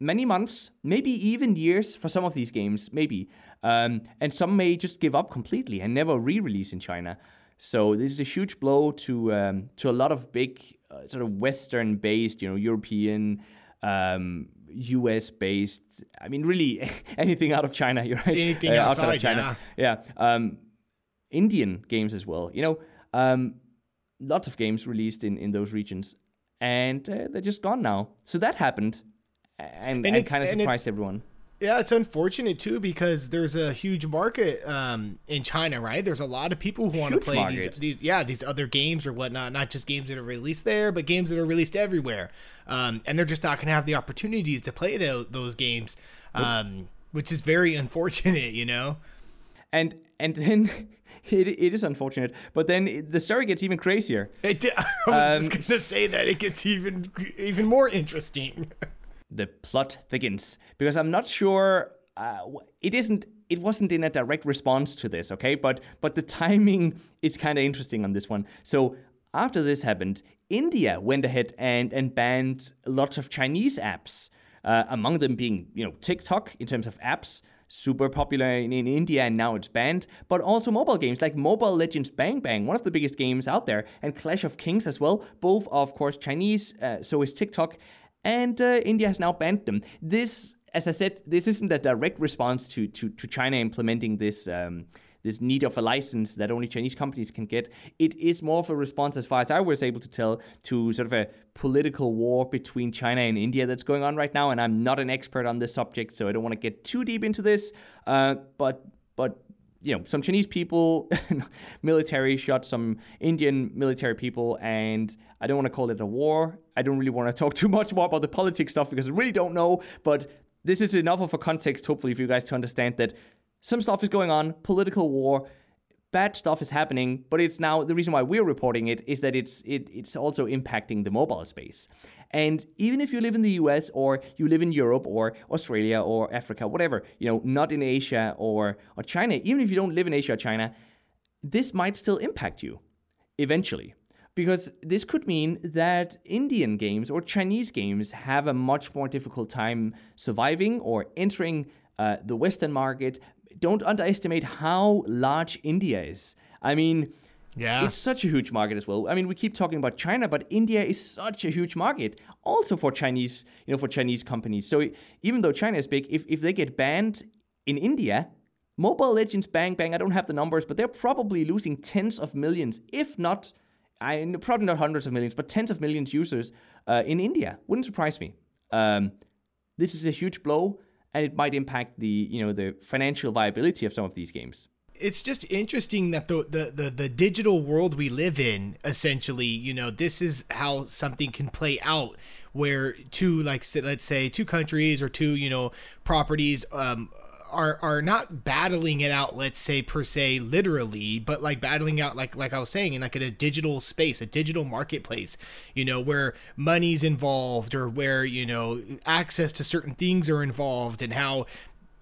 many months, maybe even years for some of these games, maybe. Um, and some may just give up completely and never re-release in China. So this is a huge blow to um, to a lot of big uh, sort of Western-based, you know, European, um, US-based. I mean, really <laughs> anything out of China. <laughs> You're right. Anything Uh, outside, of China. Yeah. Um, Indian games as well. You know, um, lots of games released in, in those regions, and uh, they're just gone now. So that happened, and, and, it's- kind of and surprised everyone. Yeah, it's unfortunate too because there's a huge market um, in China, right? There's a lot of people who want to play these, these, yeah, these other games or whatnot. Not just games that are released there, but games that are released everywhere. Um, and they're just not going to have the opportunities to play tho- those games, um, which is very unfortunate, you know. And and then <laughs> it, it is unfortunate. But then the story gets even crazier. It, <laughs> I was um, just gonna say that it gets even even more interesting. <laughs> the plot thickens because I'm not sure. Uh, it isn't. It wasn't in a direct response to this, okay? But but the timing is kind of interesting on this one. So after this happened, India went ahead and and banned lots of Chinese apps. Uh, among them being, you know, TikTok in terms of apps, super popular in, in, India and now it's banned, but also mobile games like Mobile Legends Bang Bang, one of the biggest games out there, and Clash of Kings as well, both of course Chinese, uh, so is TikTok, and uh, India has now banned them. This, as I said, this isn't a direct response to to, to China implementing this. Um, this need of a license that only Chinese companies can get. It is more of a response, as far as I was able to tell, to sort of a political war between China and India that's going on right now. And I'm not an expert on this subject, so I don't want to get too deep into this. Uh, but but you know, some Chinese people, <laughs> military shot some Indian military people, and I don't want to call it a war. I don't really want to <laughs> talk too much more about the politics stuff because I really don't know. But this is enough of a context, hopefully, for you guys to understand that some stuff is going on, political war, bad stuff is happening, but it's now the reason why we're reporting it is that it's it, it's also impacting the mobile space. And even if you live in the US or you live in Europe or Australia or Africa, whatever, you know, not in Asia or, or China, even if you don't live in Asia or China, this might still impact you eventually. Because this could mean that Indian games or Chinese games have a much more difficult time surviving or entering uh, the Western market. Don't underestimate how large India is. I mean, yeah. It's such a huge market as well. I mean, we keep talking about China, but India is such a huge market also for Chinese, you know, for Chinese companies. So even though China is big, if, if they get banned in India, Mobile Legends Bang Bang, I don't have the numbers, but they're probably losing tens of millions, if not, I probably not hundreds of millions, but tens of millions users uh, in India. Wouldn't surprise me. Um, this is a huge blow and it might impact the you know the financial viability of some of these games it's just interesting that the, the, the the digital world we live in essentially you know this is how something can play out where two like let's say two countries or two you know properties um are are not battling it out let's say per se literally but like battling out like like I was saying in like in a digital space a digital marketplace you know where money's involved or where you know access to certain things are involved and how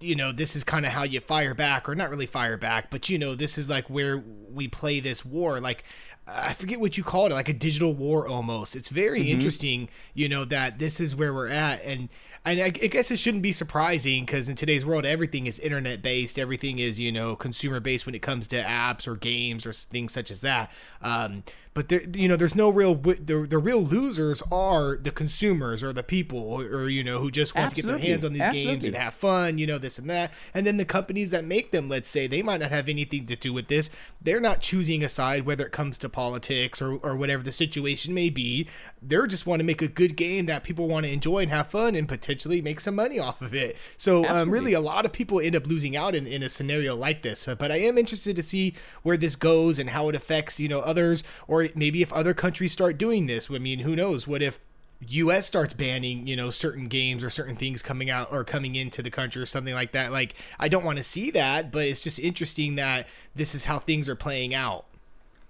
you know this is kind of how you fire back or not really fire back but you know this is like where we play this war like I forget what you called it, like a digital war almost. It's very mm-hmm. interesting, you know, that this is where we're at. And and I, I guess it shouldn't be surprising because in today's world, everything is internet based. Everything is you know consumer based when it comes to apps or games or things such as that. Um, but there, you know, there's no real the, the real losers are the consumers or the people or you know who just want Absolutely. to get their hands on these Absolutely. games and have fun, you know, this and that. And then the companies that make them, let's say, they might not have anything to do with this. They're not choosing a side whether it comes to politics or or whatever the situation may be. They're just want to make a good game that people want to enjoy and have fun and potentially make some money off of it. So um, really, a lot of people end up losing out in, in a scenario like this. But, but I am interested to see where this goes and how it affects you know others or maybe if other countries start doing this, I mean, who knows? What if US starts banning, you know, certain games or certain things coming out or coming into the country or something like that. Like, I don't want to see that, but it's just interesting that this is how things are playing out.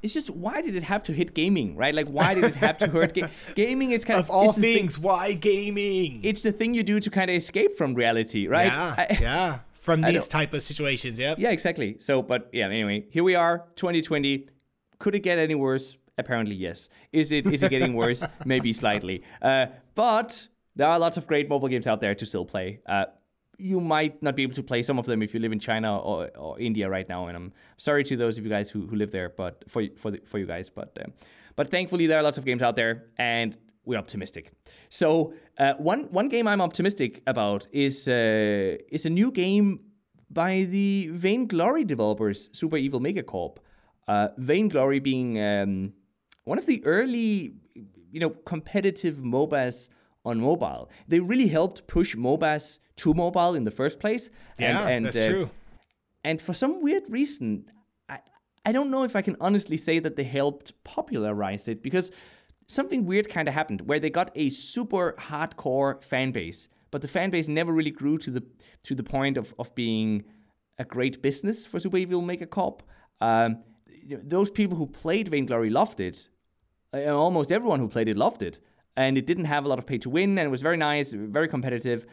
It's just why did it have to hit gaming, right? Like, why did it have to hurt ga- <laughs> gaming? Is kind of, of all things. Thing, why gaming? It's the thing you do to kind of escape from reality, right? Yeah, I, <laughs> yeah. From these type of situations, yep. Yeah, exactly. So, but yeah, anyway, here we are, 2020. Could it get any worse? Apparently, yes. Is it is it getting worse? <laughs> Maybe slightly. Uh, but there are lots of great mobile games out there to still play. Uh, you might not be able to play some of them if you live in China or, or India right now, and I'm sorry to those of you guys who, who live there, but for for the, for you guys, but uh, but thankfully there are lots of games out there, and we're optimistic. So uh, one one game I'm optimistic about is uh, is a new game by the Vainglory developers, Super Evil Megacorp. Uh, Vainglory being um, one of the early, you know, competitive MOBAs on mobile. They really helped push MOBAs to mobile in the first place. Yeah, and, and, that's uh, true. And for some weird reason, I, I don't know if I can honestly say that they helped popularize it because something weird kind of happened where they got a super hardcore fan base, but the fan base never really grew to the to the point of, of being a great business for Super Evil Megacorp. Um, those people who played Vainglory loved it. And almost everyone who played it loved it. And it didn't have a lot of pay to win, and it was very nice, very competitive.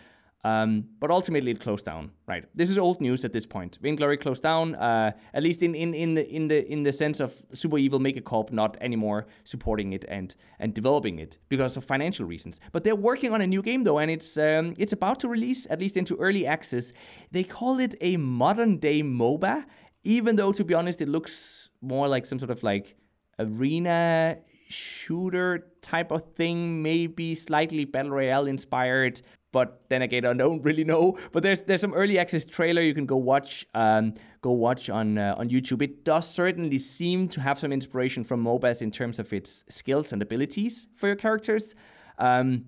Um, but ultimately, it closed down. Right. This is old news at this point. Vainglory closed down, uh, at least in, in, in the in the in the sense of Super Evil Megacorp not anymore supporting it and and developing it because of financial reasons. But they're working on a new game though, and it's um, it's about to release at least into early access. They call it a modern day MOBA, even though to be honest, it looks more like some sort of like arena shooter type of thing, maybe slightly battle royale inspired but then again, I don't really know. But there's there's some early access trailer you can go watch um, go watch on uh, on YouTube. It does certainly seem to have some inspiration from MOBAs in terms of its skills and abilities for your characters. Um,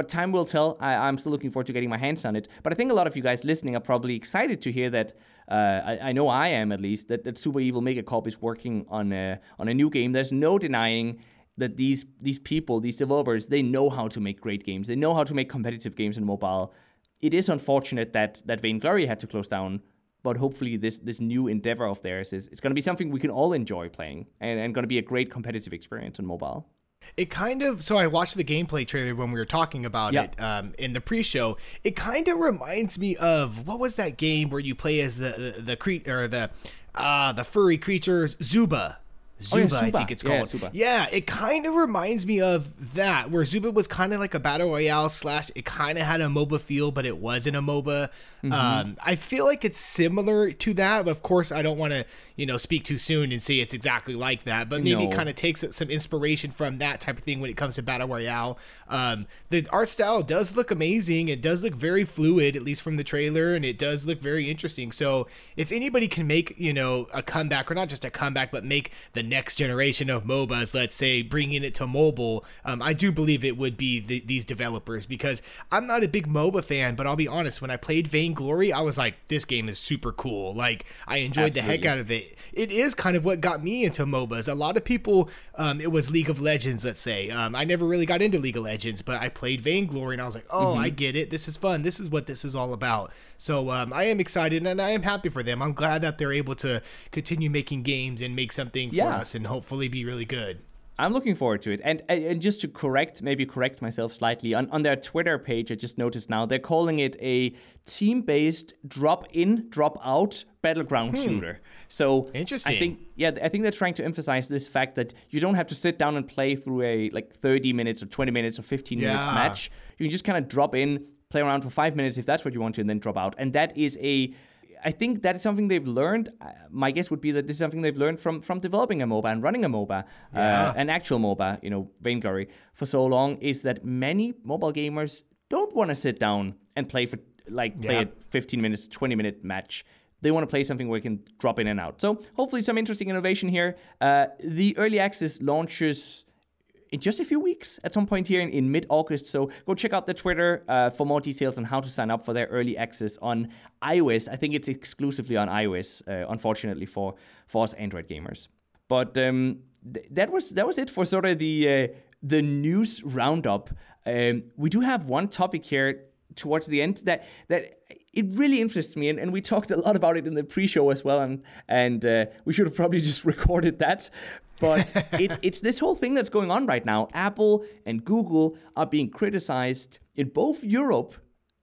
but time will tell. I, am still looking forward to getting my hands on it. But I think a lot of you guys listening are probably excited to hear that. Uh, I, I, know I am at least that, that Super Evil Megacorp is working on a, on a new game. There's no denying that these these people, these developers, they know how to make great games. They know how to make competitive games in mobile. It is unfortunate that that Vainglory had to close down, but hopefully this this new endeavor of theirs is it's going to be something we can all enjoy playing and, and going to be a great competitive experience on mobile. It kind of so I watched the gameplay trailer when we were talking about yep. it um, in the pre-show. It kind of reminds me of what was that game where you play as the the, the cre- or the uh the furry creatures Zooba Zooba, oh, yeah, I think it's called. Yeah, yeah it kind of reminds me of that, where Zooba was kind of like a battle royale slash. It kind of had a MOBA feel, but it wasn't a MOBA. Mm-hmm. Um, I feel like it's similar to that, but of course, I don't want to you know speak too soon and say it's exactly like that. But maybe no. kind of takes some inspiration from that type of thing when it comes to battle royale. Um, the art style does look amazing. It does look very fluid, at least from the trailer, and it does look very interesting. So if anybody can make you know a comeback, or not just a comeback, but make the next generation of MOBAs, let's say, bringing it to mobile, um, I do believe it would be the, these developers because I'm not a big MOBA fan, but I'll be honest, when I played Vainglory, I was like, this game is super cool. Like, I enjoyed Absolutely. the heck out of it. It is kind of what got me into MOBAs. A lot of people, um, it was League of Legends, let's say. Um, I never really got into League of Legends, but I played Vainglory and I was like, oh, mm-hmm. I get it. This is fun. This is what this is all about. So um, I am excited and I am happy for them. I'm glad that they're able to continue making games and make something for yeah. Us and hopefully be really good. I'm looking forward to it. And, and just to correct, maybe correct myself slightly, on, on their Twitter page, I just noticed now, they're calling it a team based drop in, drop out battleground hmm. shooter. So interesting. I think yeah, I think they're trying to emphasize this fact that you don't have to sit down and play through a like 30 minutes or 20 minutes or 15 yeah. minutes match. You can just kind of drop in, play around for five minutes if that's what you want to, and then drop out. And that is a I think that is something they've learned. Uh, my guess would be that this is something they've learned from from developing a MOBA and running a MOBA, uh, yeah. uh, an actual MOBA, you know, Vainglory, for so long. Is that many mobile gamers don't want to sit down and play for like play yeah. a 15 minutes, 20 minute match. They want to play something where you can drop in and out. So hopefully some interesting innovation here. Uh, the early access launches in just a few weeks at some point here in, in mid August. So go check out the Twitter uh, for more details on how to sign up for their early access on iOS. I think it's exclusively on iOS, uh, unfortunately for for us Android gamers. But um, th- that was that was it for sort of the uh, the news roundup. Um, we do have one topic here towards the end that that it really interests me, and, and we talked a lot about it in the pre-show as well, and and uh, we should have probably <laughs> just recorded that. But <laughs> it, it's this whole thing that's going on right now. Apple and Google are being criticized in both Europe,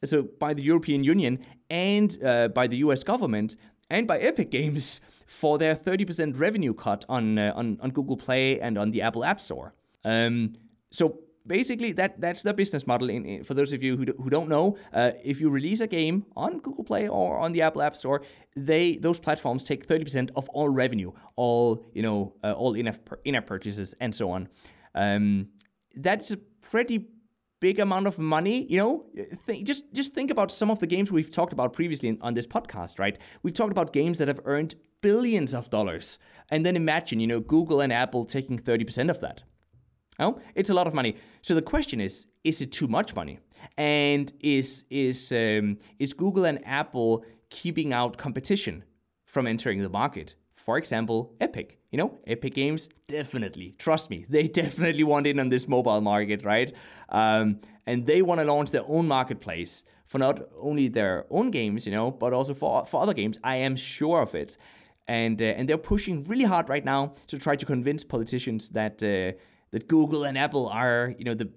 so by the European Union, and uh, by the U.S. government, and by Epic Games for their 30% revenue cut on uh, on on Google Play and on the Apple App Store. Um, so basically that that's the business model in, in, for those of you who, do, who don't know uh, if you release a game on google play or on the apple app store they those platforms take 30% of all revenue all you know uh, all in-app, in-app purchases and so on. Um, that's a pretty big amount of money you know? Th- just just think about some of the games we've talked about previously in, on this podcast right? We've talked about games that have earned billions of dollars. And then imagine you know google and apple taking 30% of that Oh, it's a lot of money. So the question is: Is it too much money? And is is um, is Google and Apple keeping out competition from entering the market? For example, Epic. You know, Epic Games definitely, trust me, they <laughs> definitely want in on this mobile market, right? Um, and they want to launch their own marketplace for not only their own games, you know, but also for for other games. I am sure of it. and uh, and they're pushing really hard right now to try to convince politicians that uh, that Google and Apple are you know the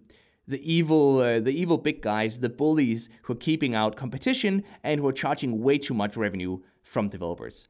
the evil uh, the evil big guys, the bullies who are keeping out competition and who are charging way too much revenue from developers.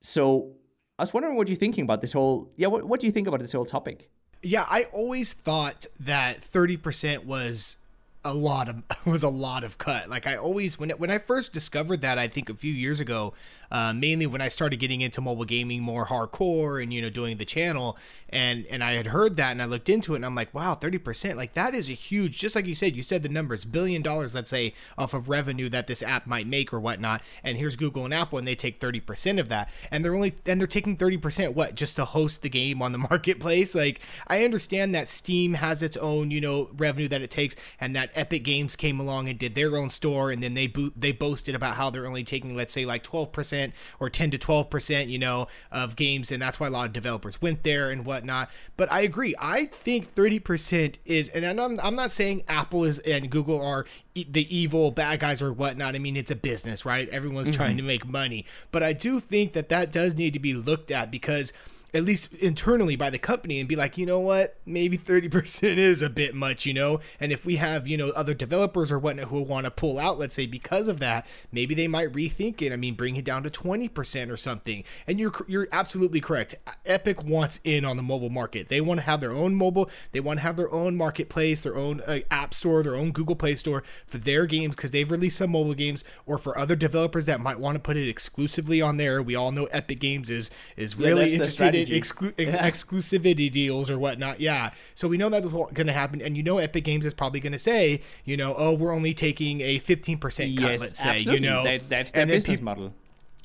So I was wondering what you're thinking about this whole yeah what, what do you think about this whole topic? Yeah, I always thought that 30% was a lot of <laughs> was a lot of cut. Like I always when when I first discovered that I think a few years ago, uh, mainly when I started getting into mobile gaming more hardcore and you know doing the channel. And and I had heard that and I looked into it and I'm like wow 30% like that is a huge just like you said you said the numbers billion dollars let's say off of revenue that this app might make or whatnot. And here's Google and Apple and they take 30% of that. And they're only and they're taking 30% what just to host the game on the <laughs> marketplace? Like I understand that Steam has its own you know revenue that it takes and that Epic Games came along and did their own store, and then they bo- they boasted about how they're only taking, let's say, like 12% or 10 to 12%, you know, of games, and that's why a lot of developers went there and whatnot. But I agree. I think 30% is, and I'm, I'm not saying Apple is and Google are the evil bad guys or whatnot. I mean, it's a business, right? Everyone's mm-hmm. trying to make money, but I do think that that does need to be looked at because at least internally by the company and be like, you know what, maybe 30% is a bit much, you know? And if we have, you know, other developers or whatnot who want to pull out, let's say because of that, maybe they might rethink it. I mean, bring it down to 20% or something. And you're you're absolutely correct. Epic wants in on the mobile market. They want to have their own mobile, they want to have their own marketplace, their own uh, app store, their own Google Play store for their games because they've released some mobile games or for other developers that might want to put it exclusively on there. We all know Epic Games is is really yeah, interested in exclu- yeah. exclusivity deals or whatnot. Yeah. So we know that's going to happen. And you know, Epic Games is probably going to say, you know, oh, we're only taking a 15% cut, yes, let's say, absolutely. you know. That, that's their business pe- model.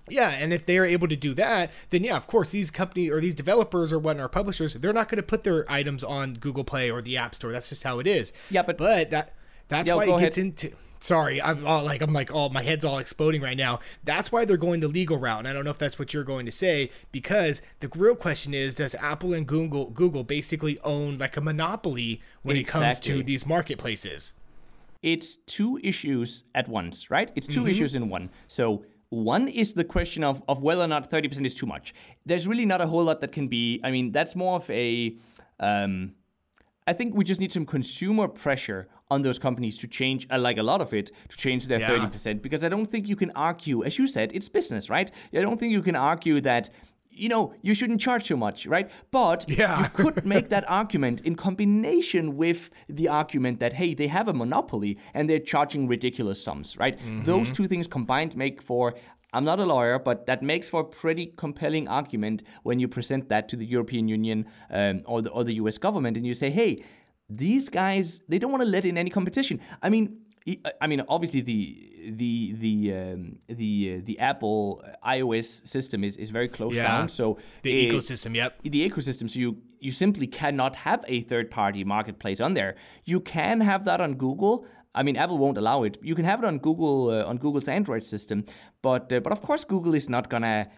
Yeah, and if they are able to do that, then yeah, of course, these company or these developers or whatnot, are publishers, they're not going to put their items on Google Play or the App Store. That's just how it is. Yeah, but but that that's why it gets ahead. into sorry i'm all like i'm like oh my head's all exploding right now that's why they're going the legal route and i don't know if that's what you're going to say because the real question is does apple and google google basically own like a monopoly when exactly. it comes to these marketplaces it's two issues at once right it's 2 mm-hmm. issues in one so one is the question of, of whether or not 30% is too much. There's really not a whole lot that can be, I mean, that's more of a, um, I think we just need some consumer pressure on those companies to change, uh, like a lot of it, to change their yeah. 30%. Because I don't think you can argue, as you said, it's business, right? I don't think you can argue that you know, you shouldn't charge too much, right? But <laughs> yeah. you could make that argument in combination with the argument that, hey, they have a monopoly and they're charging ridiculous sums, right? Mm-hmm. Those two things combined make for, I'm not a lawyer, but that makes for a pretty compelling argument when you present that to the European Union um, or, the, or the US government and you say, hey, these guys they don't want to let in any competition. I mean, I mean, obviously the the the um, the uh, the Apple iOS system is, is very closed yeah, down. So the ecosystem, yep, the ecosystem. So you you simply cannot have a third party marketplace on there. You can have that on Google. I mean, Apple won't allow it. You can have it on Google uh, on Google's Android system, but uh, but of course Google is not gonna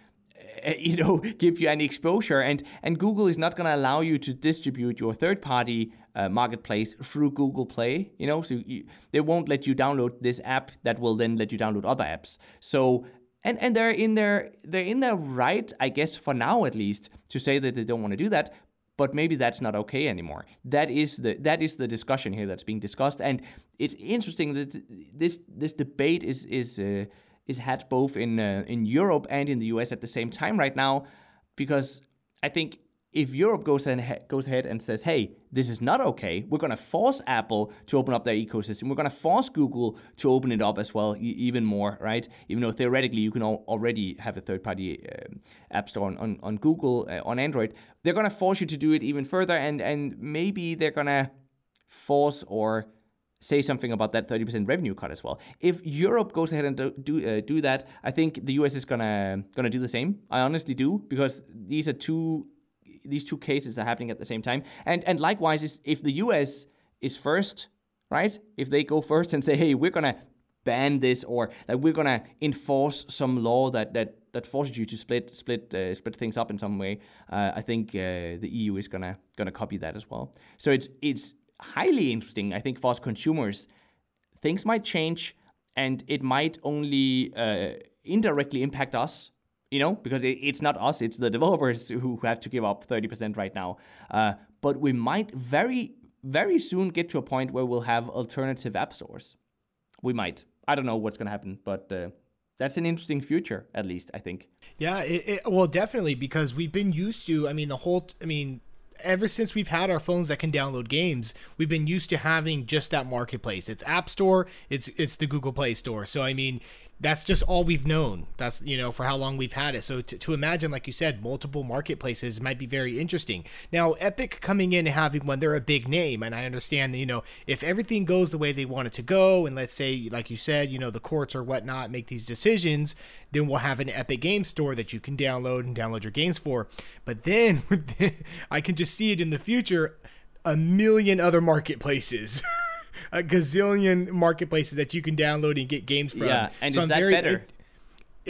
uh, <laughs> you know <laughs> give you any exposure and and Google is not going to allow you to distribute your third party uh, marketplace through Google Play you know so you, they won't let you download this app that will then let you download other apps. So and and they're in their they're in their right I guess for now at least to say that they don't want to do that but maybe that's not okay anymore. That is the that is the discussion here that's being discussed and it's interesting that this this debate is is uh, is had both in uh, in Europe and in the US at the same time right now, because I think if Europe goes and goes ahead and says, "Hey, this is not okay. We're going to force Apple to open up their ecosystem. We're going to force Google to open it up as well, even more, right? Even though theoretically you can al- already have a third-party uh, app store on on, on Google uh, on Android. They're going to force you to do it even further, and and maybe they're going to force or say something about that 30% revenue cut as well. If Europe goes ahead and do do, uh, do that, I think the US is gonna gonna do the same. I honestly do because these are two these two cases are happening at the same time. And and likewise, if the US is first, right? If they go first and say, hey, we're gonna ban this or like we're gonna enforce some law that that that forces you to split split uh, split things up in some way. Uh, I think uh, the EU is gonna gonna copy that as well. So it's it's highly interesting, I think, for us consumers. Things might change and it might only uh, indirectly impact us you know, because it, it's not us, it's the developers who have to give up 30% right now. Uh, but we might very, very soon get to a point where we'll have alternative app stores. We might. I don't know what's going to happen, but uh, that's an interesting future, at least, I think. Yeah, it, it, well, definitely, because we've been used to, I mean, the whole, I mean, ever since we've had our phones that can download games, we've been used to having just that marketplace. It's App Store, it's it's the Google Play Store. So I mean, that's just all we've known. That's you know for how long we've had it. So to, to imagine, like you said, multiple marketplaces might be very interesting. Now, Epic coming in and having one, they're a big name, and I understand that you know if everything goes the way they want it to go, and let's say, like you said, you know the courts or whatnot make these decisions, then we'll have an Epic Game Store that you can download and download your games for. But then <laughs> I can just see it in the future, a million other marketplaces. <laughs> a gazillion marketplaces that you can download and get games from. Yeah, and so is I'm that very, better? It,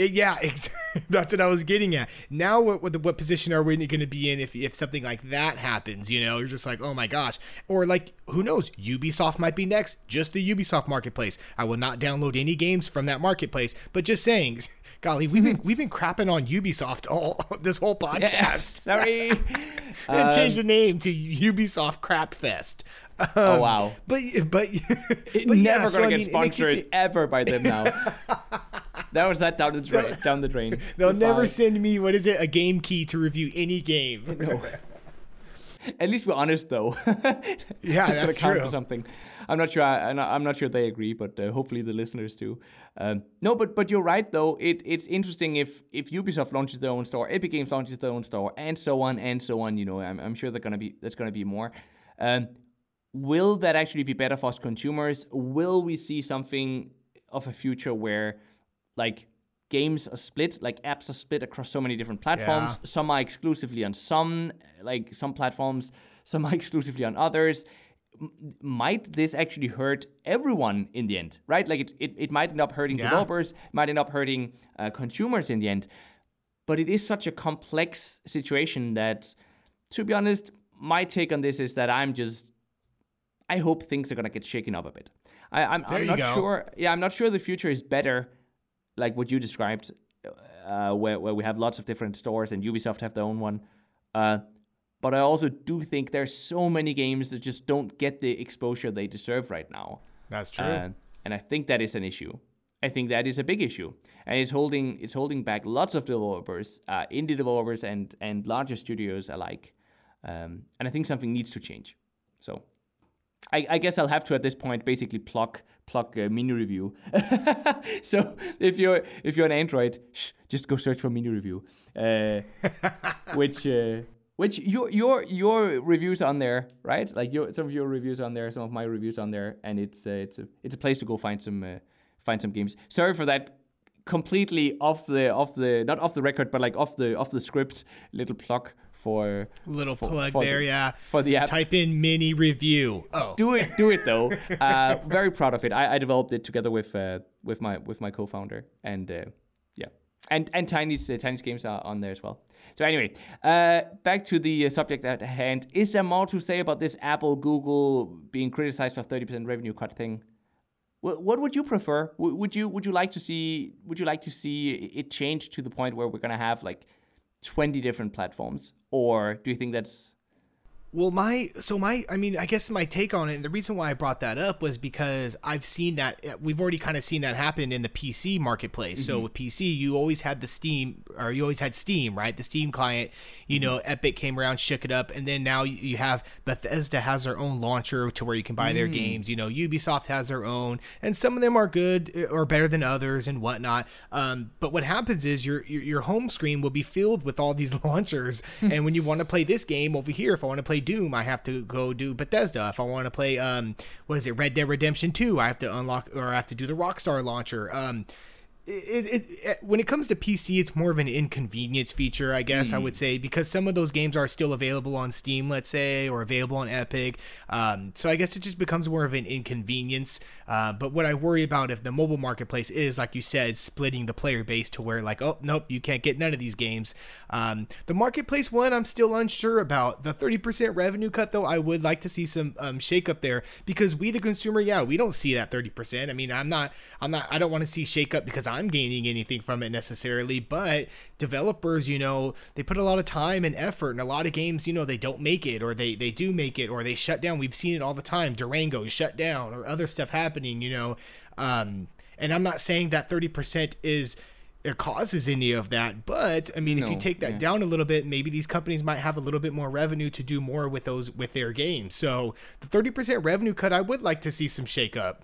yeah, <laughs> that's what I was getting at. Now, what what, what position are we going to be in if, if something like that happens? You know, you're just like, oh my gosh, or like who knows? Ubisoft might be next. Just the Ubisoft marketplace. I will not download any games from that marketplace. But just saying, <laughs> golly, we've been we've been crapping on Ubisoft all <laughs> this whole podcast. Yeah, sorry, and change the name to Ubisoft Crap Fest. Um, oh wow! But but, but never yeah, gonna so, get I mean, sponsored th- ever by them now. That was that down the drain. <laughs> down the drain. <laughs> They'll Goodbye. never send me what is it? A game key to review any game. <laughs> No. At least we're honest, though. yeah, that's true. For something. I'm not sure. I, am not sure they agree, but uh, hopefully the listeners do. Um, no, but but you're right though. It it's interesting if if Ubisoft launches their own store, Epic Games launches their own store, and so on and so on. You know, I'm, I'm sure they're gonna be there's gonna be more. Um, will that actually be better for us consumers? Will we see something of a future where like games are split, like apps are split across so many different platforms. Yeah. Some are exclusively on some, like some platforms, <laughs> some are exclusively on others. M- might this actually hurt everyone in the end, right? Like it, it, it might end up hurting yeah. developers, might end up hurting uh, consumers in the end. But it is such a complex situation that, to be honest, my take on this is that I'm just I hope things are gonna get shaken up a bit. I, am I'm, I'm not go. sure. Yeah, I'm not sure the future is better, like what you described, uh, where where we have lots of different stores and Ubisoft have their own one. Uh, but I also do think there's so many games that just don't get the exposure they deserve right now. That's true. Uh, and I think that is an issue. I think that is a big issue, and it's holding it's holding back lots of developers, uh, indie developers, and and larger studios alike. Um, and I think something needs to change. So I, I, guess I'll have to at this point basically pluck pluck a mini review. <laughs> so if you're if you're an Android, shh, just go search for mini review, uh, <laughs> which uh, which your your your reviews on there, right? Like your some of your reviews on there, some of my reviews on there, and it's uh, it's a it's a place to go find some uh, find some games. Sorry for that completely off the off the not off the record, but like off the off the script little plug for little for, plug for there, the, yeah. For the app, type in mini review. Oh, do it, do it though. <laughs> uh, very proud of it. I, I developed it together with uh, with my with my co-founder, and uh, yeah, and and Tiny's uh, Tiny's games are on there as well. So anyway, uh, back to the uh, subject at hand. Is there more to say about this Apple Google being criticized for thirty percent revenue cut thing? What, what would you prefer? would you would you like to see would you like to see it change to the point where we're gonna have like 20 different platforms? Or do you think that's well, my so my I mean, I guess my take on it, and the reason why I brought that up was because I've seen that uh, we've already kind of seen that happen in the PC marketplace. Mm-hmm. So with PC, you always had the Steam, or you always had Steam, right? The Steam client. You mm-hmm. know, Epic came around, shook it up, and then now you have Bethesda has their own launcher to where you can buy mm. their games. You know, Ubisoft has their own, and some of them are good uh, or better than others and whatnot. Um, but what happens is your, your your home screen will be filled with all these <laughs> launchers, <laughs> and when you want to play this game over here, if I want to play play Doom, I have to go do Bethesda. If I want to play um what is it, Red Dead Redemption 2, I have to unlock or I have to do the Rockstar launcher. Um it, it, it, when it comes to PC, it's more of an inconvenience feature, I guess mm. I would say, because some of those games are still available on Steam, let's say, or available on Epic. Um, so I guess it just becomes more of an inconvenience. Uh, but what I worry about if the mobile marketplace is, like you said, splitting the player base to where, like, oh nope, you can't get none of these games. Um, the marketplace one, I'm still unsure about. The 30% revenue cut, though, I would like to see some um, shake up there because we, the consumer, yeah, we don't see that 30%. I mean, I'm not, I'm not, I don't want to see shake up because I'm I'm gaining anything from it necessarily, but developers, you know, they put a lot of time and effort, and a lot of games, you know, they don't make it, or they they do make it, or they shut down. We've seen it all the time. Durango shut down, or other stuff happening, you know. Um, and I'm not saying that 30% is it causes any of that. But I mean, no, if you take that yeah. down a little bit, maybe these companies might have a little bit more revenue to do more with those with their games. So the 30% revenue cut, I would like to see some shake up.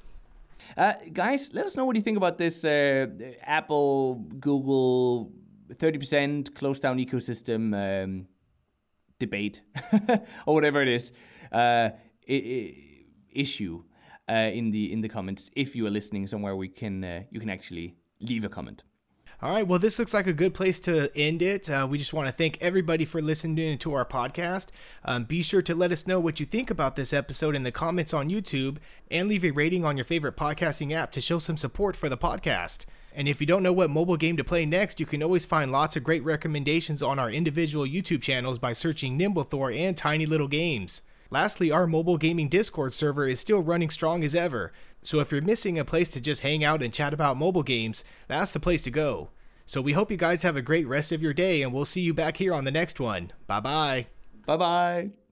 Uh, guys, let us know what you think about this uh, Apple, Google, 30% closed down ecosystem um, debate <laughs> or whatever it is uh, issue uh, in the in the comments. If you are listening somewhere, we can uh, you can actually leave a comment. All right, well, this looks like a good place to end it. Uh, we just want to thank everybody for listening to our podcast. Um, be sure to let us know what you think about this episode in the comments on YouTube and leave a rating on your favorite podcasting app to show some support for the podcast. And if you don't know what mobile game to play next, you can always find lots of great recommendations on our individual YouTube channels by searching Nimblethor and Tiny Little Games. Lastly, our mobile gaming Discord server is still running strong as ever, so if you're missing a place to just hang out and chat about mobile games, that's the place to go. So we hope you guys have a great rest of your day, and we'll see you back here on the next one. Bye bye. Bye bye.